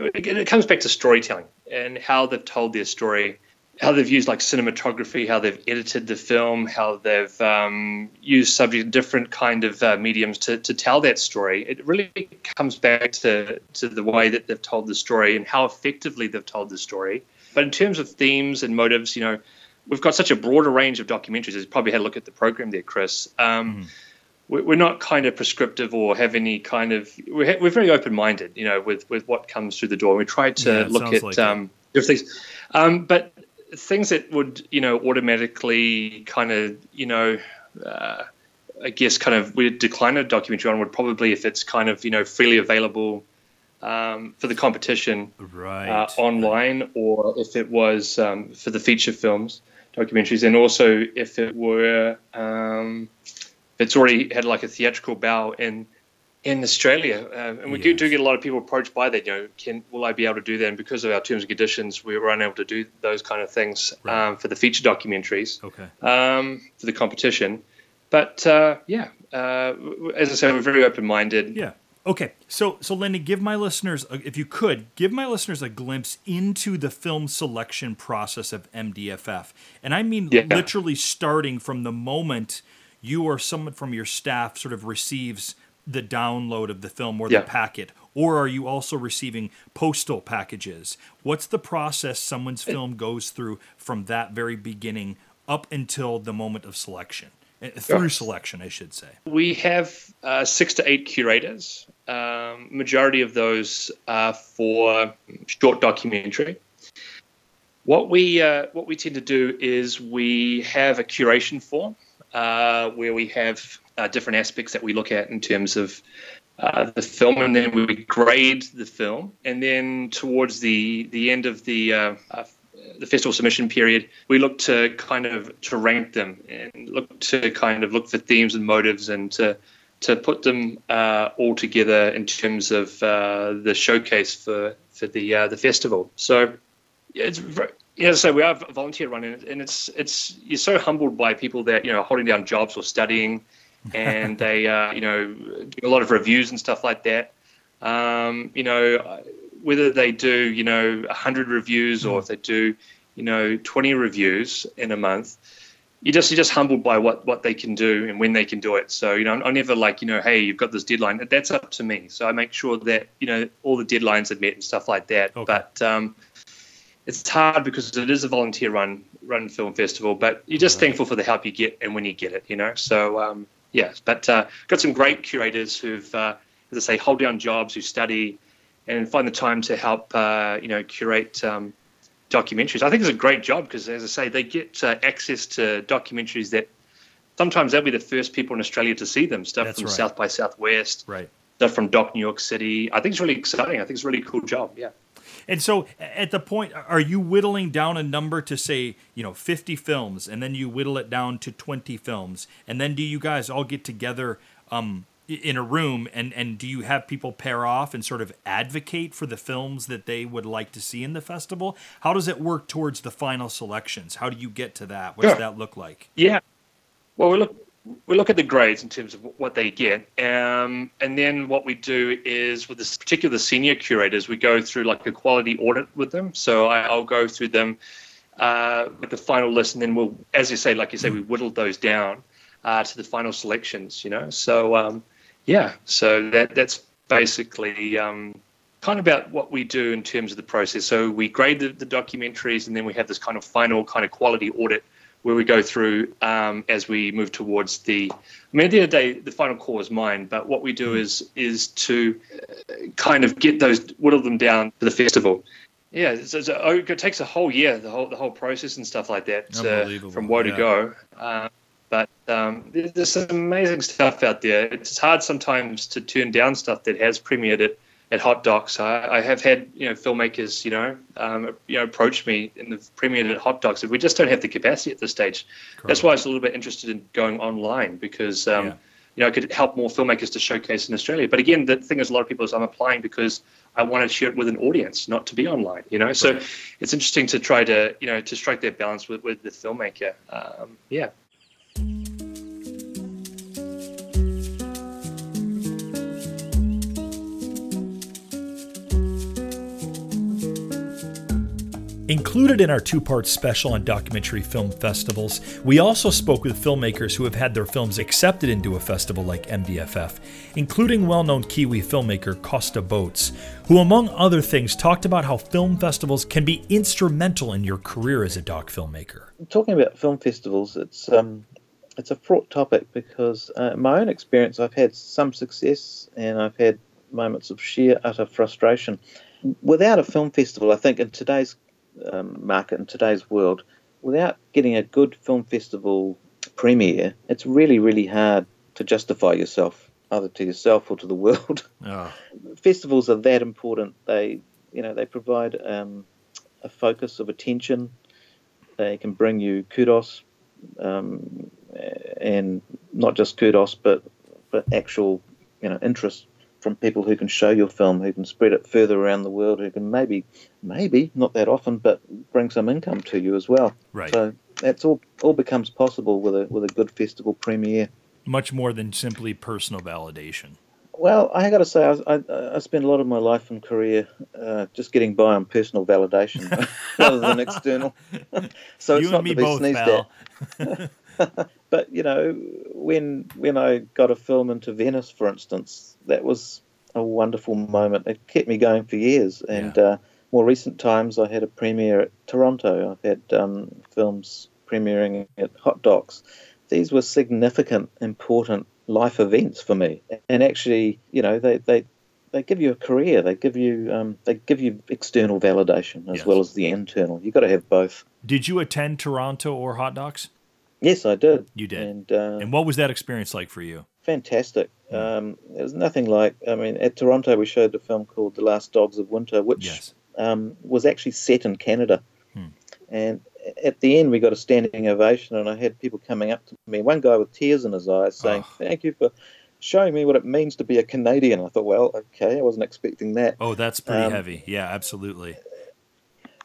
It comes back to storytelling and how they've told their story, how they've used like cinematography, how they've edited the film, how they've um, used subject different kind of uh, mediums to, to tell that story. It really comes back to, to the way that they've told the story and how effectively they've told the story. But in terms of themes and motives, you know, we've got such a broader range of documentaries. You probably had a look at the program there, Chris. Um, mm. we're, not kind of prescriptive or have any kind of. We're, we're very open minded, you know, with with what comes through the door. We try to yeah, look at like um, different things, um, but things that would you know automatically kind of you know. Uh, I guess kind of we decline a documentary on would probably if it's kind of you know freely available um, for the competition right. uh, online, or if it was um, for the feature films documentaries, and also if it were um, it's already had like a theatrical bow in in Australia, uh, and we yes. do, do get a lot of people approached by that. You know, can will I be able to do that? And because of our terms and conditions, we were unable to do those kind of things right. um, for the feature documentaries. Okay. Um, for the competition, but uh, yeah, uh, as I said, we're very open minded. Yeah. Okay, so so Lenny, give my listeners, if you could, give my listeners a glimpse into the film selection process of MDFF, and I mean yeah. literally starting from the moment you or someone from your staff sort of receives the download of the film or yeah. the packet, or are you also receiving postal packages? What's the process someone's film goes through from that very beginning up until the moment of selection? Uh, through selection, I should say. We have uh, six to eight curators. Um, majority of those are for short documentary. What we uh, what we tend to do is we have a curation form uh, where we have uh, different aspects that we look at in terms of uh, the film, and then we grade the film, and then towards the the end of the the festival submission period, we look to kind of to rank them and look to kind of look for themes and motives and to to put them uh, all together in terms of uh, the showcase for for the uh, the festival. So it's very, yeah, so we are volunteer running, and it's it's you're so humbled by people that you know holding down jobs or studying, [LAUGHS] and they uh, you know do a lot of reviews and stuff like that. Um, you know, whether they do, you know, 100 reviews or if they do, you know, 20 reviews in a month, you just you're just humbled by what what they can do and when they can do it. So you know, I'm, never like you know, hey, you've got this deadline. That's up to me. So I make sure that you know all the deadlines are met and stuff like that. Okay. But um, it's hard because it is a volunteer run run film festival. But you're just right. thankful for the help you get and when you get it. You know, so um, yeah. But uh, got some great curators who've, uh, as I say, hold down jobs, who study and find the time to help uh, you know curate um, documentaries. I think it's a great job because, as I say, they get uh, access to documentaries that sometimes they'll be the first people in Australia to see them. Stuff That's from right. South by Southwest, right? Stuff from Doc New York City. I think it's really exciting. I think it's a really cool job. Yeah. And so, at the point, are you whittling down a number to say, you know, 50 films, and then you whittle it down to 20 films, and then do you guys all get together um, in a room and and do you have people pair off and sort of advocate for the films that they would like to see in the festival? How does it work towards the final selections? How do you get to that? What does that look like? Yeah. Well we look we look at the grades in terms of what they get um, and then what we do is with this particular senior curators we go through like a quality audit with them. So I, i'll go through them uh, with the final list and then we'll as you say like you say we whittled those down uh, to the final selections you know? So um, yeah, so that that's basically um, kind of about what we do in terms of the process. So we grade the, the documentaries, and then we have this kind of final kind of quality audit where we go through um, as we move towards the. I mean, at the end of the day, the final call is mine. But what we do mm. is is to uh, kind of get those whittle them down to the festival. Yeah, so, so oh, it takes a whole year, the whole the whole process and stuff like that, uh, from woe yeah. to go. But um, there's some amazing stuff out there. It's hard sometimes to turn down stuff that has premiered at at Hot Docs. I, I, have had you know filmmakers you know um, you know approach me in the premiered at Hot Docs. If we just don't have the capacity at this stage. Correct. That's why I was a little bit interested in going online because um, yeah. you know it could help more filmmakers to showcase in Australia. But again, the thing is, a lot of people is I'm applying because I want to share it with an audience, not to be online. You know, right. so it's interesting to try to you know to strike that balance with with the filmmaker. Um, yeah. Included in our two part special on documentary film festivals, we also spoke with filmmakers who have had their films accepted into a festival like MDFF, including well known Kiwi filmmaker Costa Botes, who, among other things, talked about how film festivals can be instrumental in your career as a doc filmmaker. Talking about film festivals, it's, um, it's a fraught topic because, uh, in my own experience, I've had some success and I've had moments of sheer utter frustration. Without a film festival, I think in today's um, market in today's world, without getting a good film festival premiere, it's really, really hard to justify yourself, either to yourself or to the world. Oh. [LAUGHS] Festivals are that important. They, you know, they provide um, a focus of attention. They can bring you kudos, um, and not just kudos, but but actual, you know, interest from people who can show your film, who can spread it further around the world, who can maybe, maybe not that often, but bring some income to you as well. Right. So that's all all becomes possible with a with a good festival premiere. Much more than simply personal validation. Well, I got to say, I, I, I, spent a lot of my life and career uh, just getting by on personal validation [LAUGHS] rather than external. [LAUGHS] so you it's not to be both, sneezed at. [LAUGHS] but you know, when when I got a film into Venice, for instance, that was a wonderful moment. It kept me going for years. And yeah. uh, more recent times, I had a premiere at Toronto. I've had um, films premiering at Hot Docs. These were significant, important life events for me. And actually, you know, they, they they give you a career. They give you um, they give you external validation as yes. well as the internal. You've got to have both. Did you attend Toronto or Hot Docs? Yes, I did. You did. And, uh, and what was that experience like for you? Fantastic. Hmm. Um, it was nothing like. I mean, at Toronto, we showed a film called The Last Dogs of Winter, which yes. um, was actually set in Canada. Hmm. And at the end, we got a standing ovation, and I had people coming up to me. One guy with tears in his eyes saying, oh. "Thank you for." Showing me what it means to be a Canadian. I thought, well, okay, I wasn't expecting that. Oh, that's pretty um, heavy. Yeah, absolutely.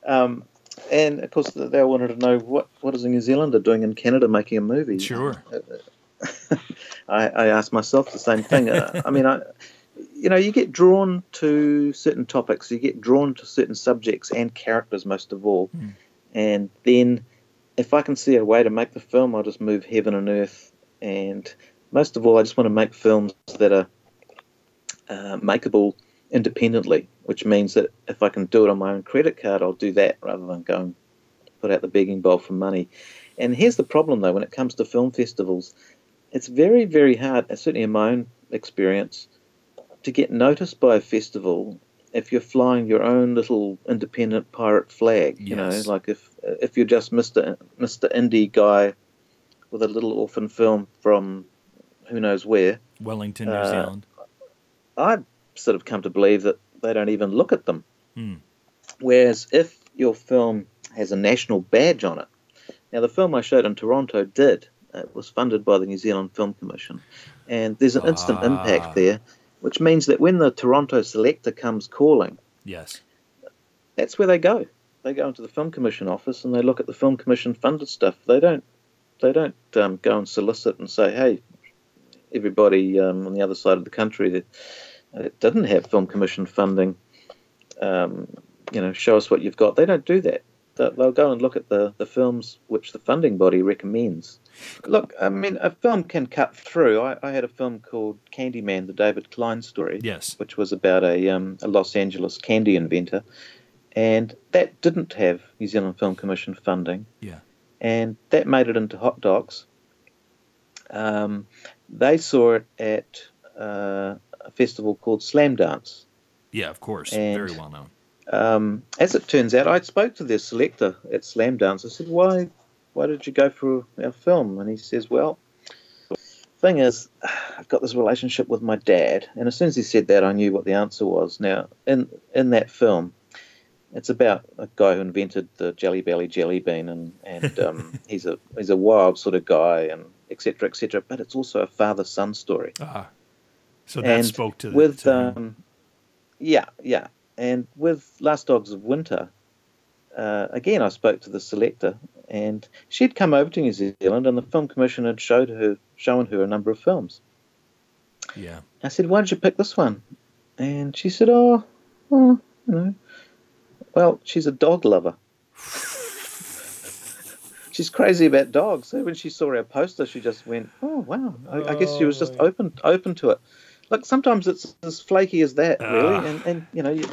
Um, and of course they wanted to know what what is a New Zealander doing in Canada making a movie. Sure. [LAUGHS] I, I asked myself the same thing. Uh, I mean, I, you know, you get drawn to certain topics, you get drawn to certain subjects and characters most of all, mm. and then if I can see a way to make the film, I'll just move heaven and earth. And most of all, I just want to make films that are uh, makeable independently, which means that if I can do it on my own credit card, I'll do that rather than go and put out the begging bowl for money. And here's the problem, though, when it comes to film festivals, it's very, very hard, certainly in my own experience, to get noticed by a festival if you're flying your own little independent pirate flag. Yes. You know, like if if you're just Mister Mister Indie guy with a little orphan film from who knows where, Wellington, New uh, Zealand. I sort of come to believe that they don't even look at them. Hmm. Whereas if your film has a national badge on it, now the film I showed in Toronto did. It was funded by the New Zealand Film Commission, and there's an instant ah. impact there, which means that when the Toronto selector comes calling, yes, that's where they go. They go into the Film Commission office and they look at the Film Commission funded stuff. They don't they don't um, go and solicit and say, hey, everybody um, on the other side of the country that it didn't have film commission funding, um, you know, show us what you've got. They don't do that. They'll go and look at the, the films which the funding body recommends. Look, I mean, a film can cut through. I, I, had a film called Candyman, the David Klein story. Yes. Which was about a, um, a Los Angeles candy inventor. And that didn't have New Zealand Film Commission funding. Yeah. And that made it into Hot Docs. Um, they saw it at uh, a festival called Slamdance. Yeah, of course. And, Very well known. Um, as it turns out, I spoke to their selector at Slamdance. I said, "Why, why did you go for our film?" And he says, "Well, thing is, I've got this relationship with my dad." And as soon as he said that, I knew what the answer was. Now, in in that film, it's about a guy who invented the Jelly Belly jelly bean, and and um, [LAUGHS] he's a he's a wild sort of guy, and etc. etc. But it's also a father son story. Ah, so that and spoke to the, with to um, yeah, yeah, and with Last Dogs of Winter, uh, again I spoke to the selector, and she'd come over to New Zealand, and the film commission had showed her shown her a number of films. Yeah, I said, "Why did you pick this one?" And she said, "Oh, oh you know." Well, she's a dog lover. [LAUGHS] she's crazy about dogs. So when she saw our poster, she just went, "Oh wow!" I, I guess she was just oh. open open to it. Look, sometimes it's as flaky as that, really, uh, and, and you know you,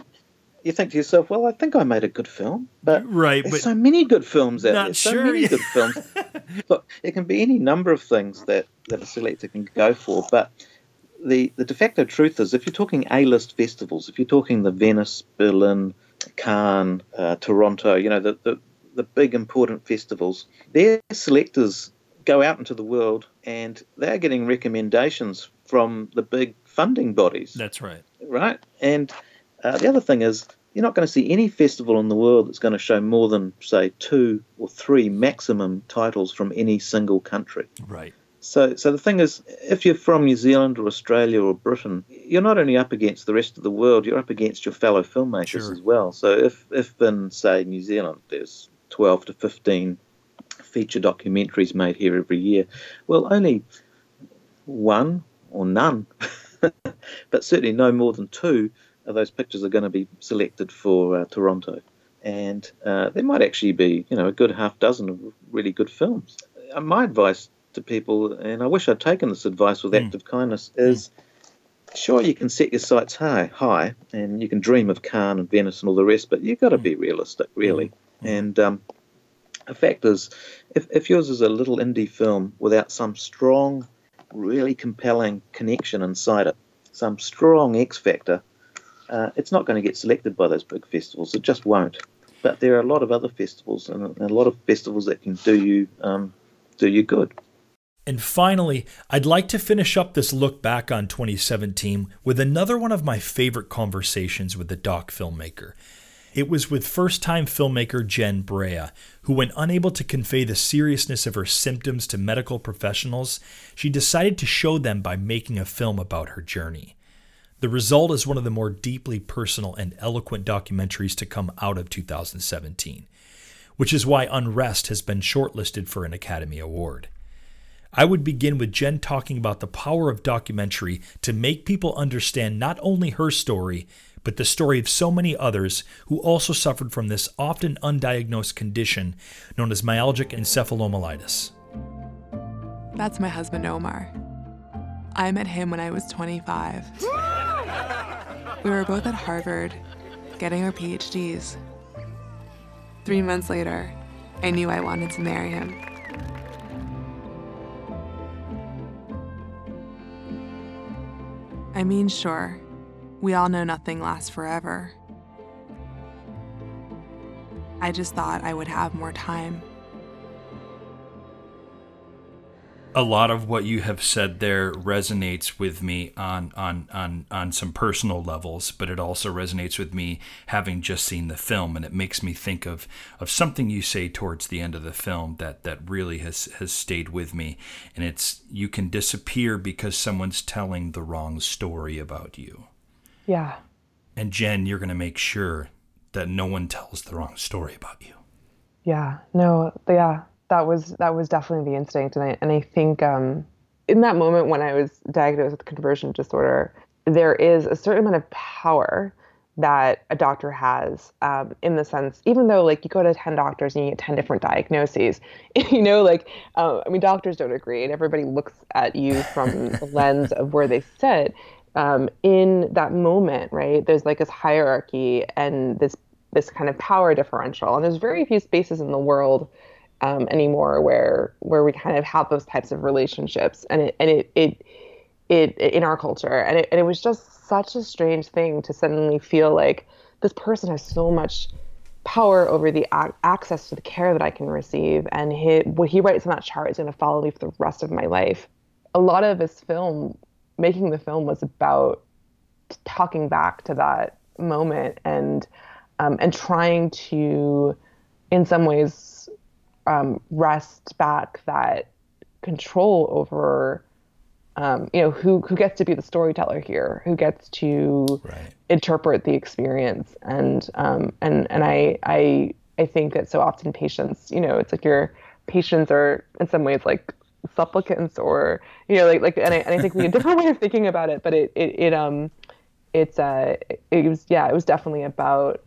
you think to yourself, "Well, I think I made a good film," but right, there's but so many good films out there. Sure, so many good films. [LAUGHS] Look, it can be any number of things that that a selector can go for, but the the de facto truth is, if you're talking A-list festivals, if you're talking the Venice, Berlin, Cannes, uh, Toronto, you know, the, the, the big important festivals, their selectors go out into the world and they're getting recommendations from the big funding bodies. That's right. Right? And uh, the other thing is, you're not going to see any festival in the world that's going to show more than, say, two or three maximum titles from any single country. Right. So, so the thing is, if you're from New Zealand or Australia or Britain, you're not only up against the rest of the world, you're up against your fellow filmmakers sure. as well. So, if, if in say New Zealand there's 12 to 15 feature documentaries made here every year, well, only one or none, [LAUGHS] but certainly no more than two of those pictures are going to be selected for uh, Toronto, and uh, there might actually be, you know, a good half dozen of really good films. Uh, my advice to people, and I wish I'd taken this advice with mm. active kindness, is mm. sure you can set your sights high, high, and you can dream of Cannes and Venice and all the rest, but you've got to mm. be realistic, really. Mm. And um, the fact is, if, if yours is a little indie film without some strong, really compelling connection inside it, some strong X factor, uh, it's not going to get selected by those big festivals. It just won't. But there are a lot of other festivals and a lot of festivals that can do you um, do you good. And finally, I'd like to finish up this look back on 2017 with another one of my favorite conversations with the doc filmmaker. It was with first time filmmaker Jen Brea, who, when unable to convey the seriousness of her symptoms to medical professionals, she decided to show them by making a film about her journey. The result is one of the more deeply personal and eloquent documentaries to come out of 2017, which is why Unrest has been shortlisted for an Academy Award. I would begin with Jen talking about the power of documentary to make people understand not only her story, but the story of so many others who also suffered from this often undiagnosed condition known as myalgic encephalomyelitis. That's my husband, Omar. I met him when I was 25. we were both at Harvard, getting our PhDs. Three months later, I knew I wanted to marry him. I mean, sure, we all know nothing lasts forever. I just thought I would have more time. a lot of what you have said there resonates with me on on on on some personal levels, but it also resonates with me having just seen the film, and it makes me think of of something you say towards the end of the film that that really has has stayed with me, and it's you can disappear because someone's telling the wrong story about you. Yeah. And Jen, you're going to make sure that no one tells the wrong story about you. Yeah. No. Yeah that was that was definitely the instinct, and I and I think um, in that moment when I was diagnosed with conversion disorder, there is a certain amount of power that a doctor has um, in the sense even though like you go to 10 doctors and you get 10 different diagnoses [LAUGHS] you know like uh, i mean doctors don't agree and everybody looks at you from the lens of where they sit um, in that moment right there's like this hierarchy and this this kind of power differential. And there's very few spaces in the world um, anymore where where we kind of have those types of relationships. And it and it it, it in our culture. And it, and it was just such a strange thing to suddenly feel like this person has so much power over the a- access to the care that I can receive, and he, what he writes on that chart is going to follow me for the rest of my life. A lot of his film, making the film, was about talking back to that moment and um, and trying to, in some ways, um, wrest back that control over um, you know, who who gets to be the storyteller here, who gets to right. interpret the experience, and um, and and I I I think that so often patients, you know, it's like your patients are in some ways like supplicants or you know like like and I, and I think we have a different way of thinking about it, but it it, it um it's uh it was yeah it was definitely about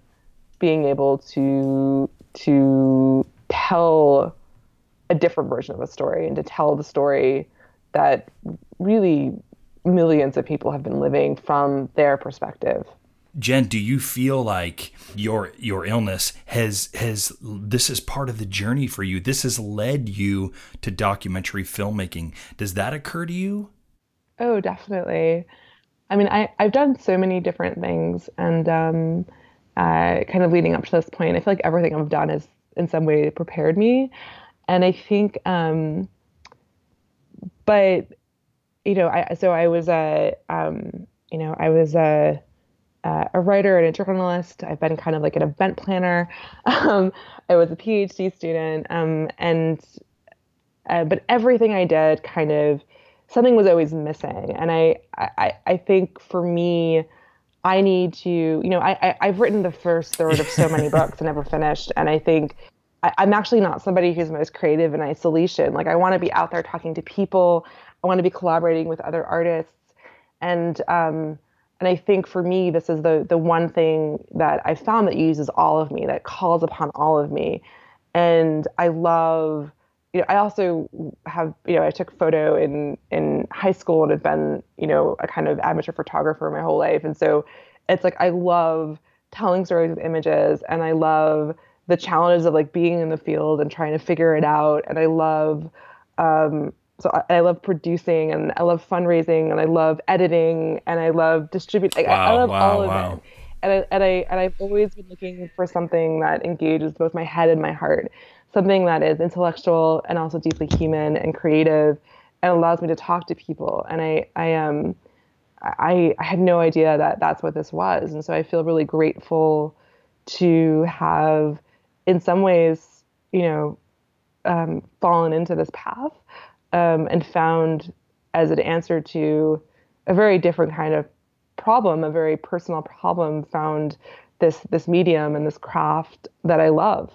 being able to to tell a different version of a story and to tell the story that really millions of people have been living from their perspective. Jen, do you feel like your your illness has has this is part of the journey for you? This has led you to documentary filmmaking. Does that occur to you? Oh, definitely. I mean, I I've done so many different things, and um, uh, kind of leading up to this point, I feel like everything I've done has in some way prepared me, and I think, um, but you know, I so I was a um, you know I was a a writer and a journalist. I've been kind of like an event planner. [LAUGHS] Um, I was a PhD student, um, and uh, but everything I did kind of something was always missing. And I I, I think for me, I need to you know I, I have written the first third of so [LAUGHS] many books and never finished, and I think. I, I'm actually not somebody who's most creative in isolation. Like I want to be out there talking to people. I want to be collaborating with other artists, and um, and I think for me, this is the the one thing that I found that uses all of me, that calls upon all of me, and I love. You know, I also have, you know, I took photo in in high school and have been, you know, a kind of amateur photographer my whole life, and so it's like I love telling stories with images, and I love the challenges of like being in the field and trying to figure it out, and I love um, so I, I, love producing and I love fundraising and I love editing and I love distributing. Wow, I, I, love wow, all of wow. it. And I, and I and I've always been looking for something that engages both my head and my heart, something that is intellectual and also deeply human and creative, and allows me to talk to people. And I I um I I had no idea that that's what this was, and so I feel really grateful to have, in some ways, you know, um, fallen into this path um, and found as an answer to a very different kind of problem, a very personal problem, found this this medium and this craft that I love.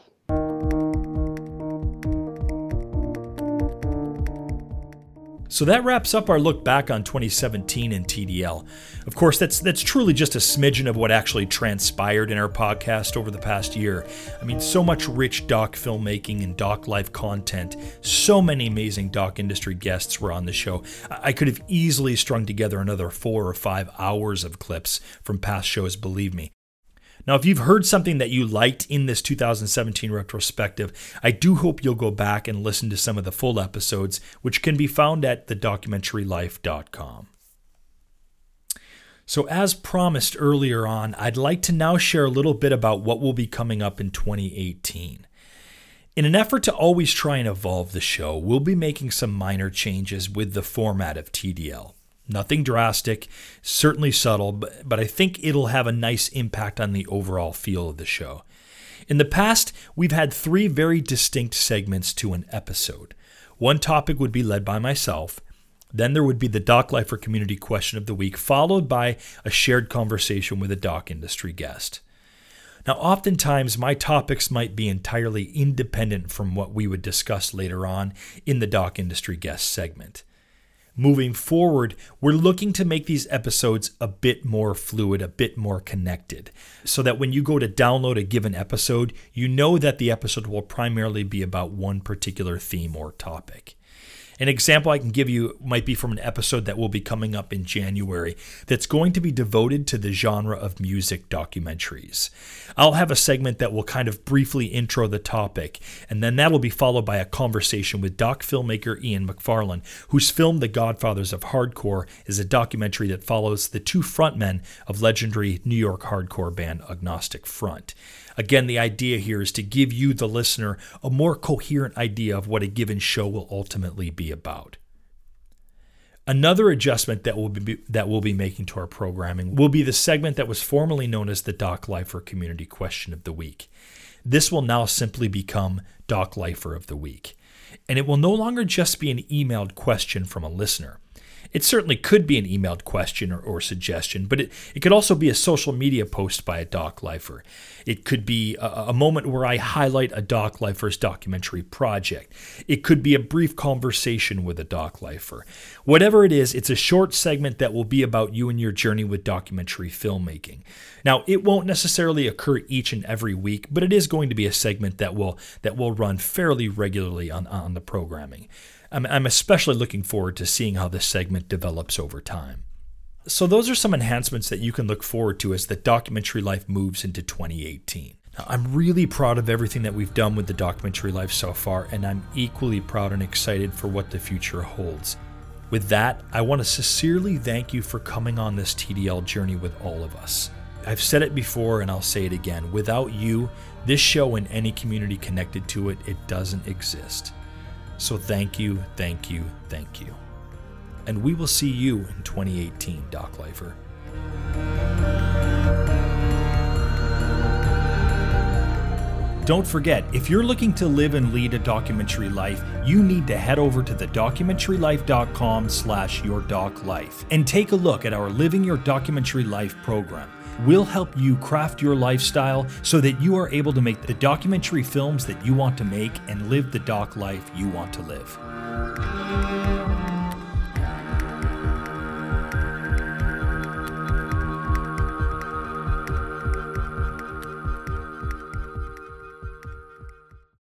So that wraps up our look back on 2017 in TDL. Of course, that's that's truly just a smidgen of what actually transpired in our podcast over the past year. I mean, so much rich doc filmmaking and doc life content. So many amazing doc industry guests were on the show. I could have easily strung together another 4 or 5 hours of clips from past shows, believe me. Now, if you've heard something that you liked in this 2017 retrospective, I do hope you'll go back and listen to some of the full episodes, which can be found at thedocumentarylife.com. So, as promised earlier on, I'd like to now share a little bit about what will be coming up in 2018. In an effort to always try and evolve the show, we'll be making some minor changes with the format of TDL. Nothing drastic, certainly subtle, but, but I think it'll have a nice impact on the overall feel of the show. In the past, we've had three very distinct segments to an episode. One topic would be led by myself, then there would be the Doc Lifer Community Question of the Week, followed by a shared conversation with a doc industry guest. Now, oftentimes, my topics might be entirely independent from what we would discuss later on in the doc industry guest segment. Moving forward, we're looking to make these episodes a bit more fluid, a bit more connected, so that when you go to download a given episode, you know that the episode will primarily be about one particular theme or topic. An example I can give you might be from an episode that will be coming up in January that's going to be devoted to the genre of music documentaries. I'll have a segment that will kind of briefly intro the topic, and then that will be followed by a conversation with doc filmmaker Ian McFarlane, whose film The Godfathers of Hardcore is a documentary that follows the two frontmen of legendary New York hardcore band Agnostic Front. Again, the idea here is to give you, the listener, a more coherent idea of what a given show will ultimately be about. Another adjustment that we'll be that we'll be making to our programming will be the segment that was formerly known as the Doc Lifer Community Question of the Week. This will now simply become Doc Lifer of the Week, and it will no longer just be an emailed question from a listener. It certainly could be an emailed question or, or suggestion, but it, it could also be a social media post by a doc lifer. It could be a, a moment where I highlight a doc lifer's documentary project. It could be a brief conversation with a doc lifer. Whatever it is, it's a short segment that will be about you and your journey with documentary filmmaking. Now, it won't necessarily occur each and every week, but it is going to be a segment that will that will run fairly regularly on, on the programming. I'm, I'm especially looking forward to seeing how this segment develops over time. So, those are some enhancements that you can look forward to as the documentary life moves into 2018. Now, I'm really proud of everything that we've done with the documentary life so far, and I'm equally proud and excited for what the future holds. With that, I want to sincerely thank you for coming on this TDL journey with all of us. I've said it before and I'll say it again. Without you, this show and any community connected to it, it doesn't exist. So thank you, thank you, thank you. And we will see you in 2018, Doc Lifer. Don't forget, if you're looking to live and lead a documentary life, you need to head over to thedocumentarylife.com slash your doc life and take a look at our Living Your Documentary Life program. We'll help you craft your lifestyle so that you are able to make the documentary films that you want to make and live the doc life you want to live.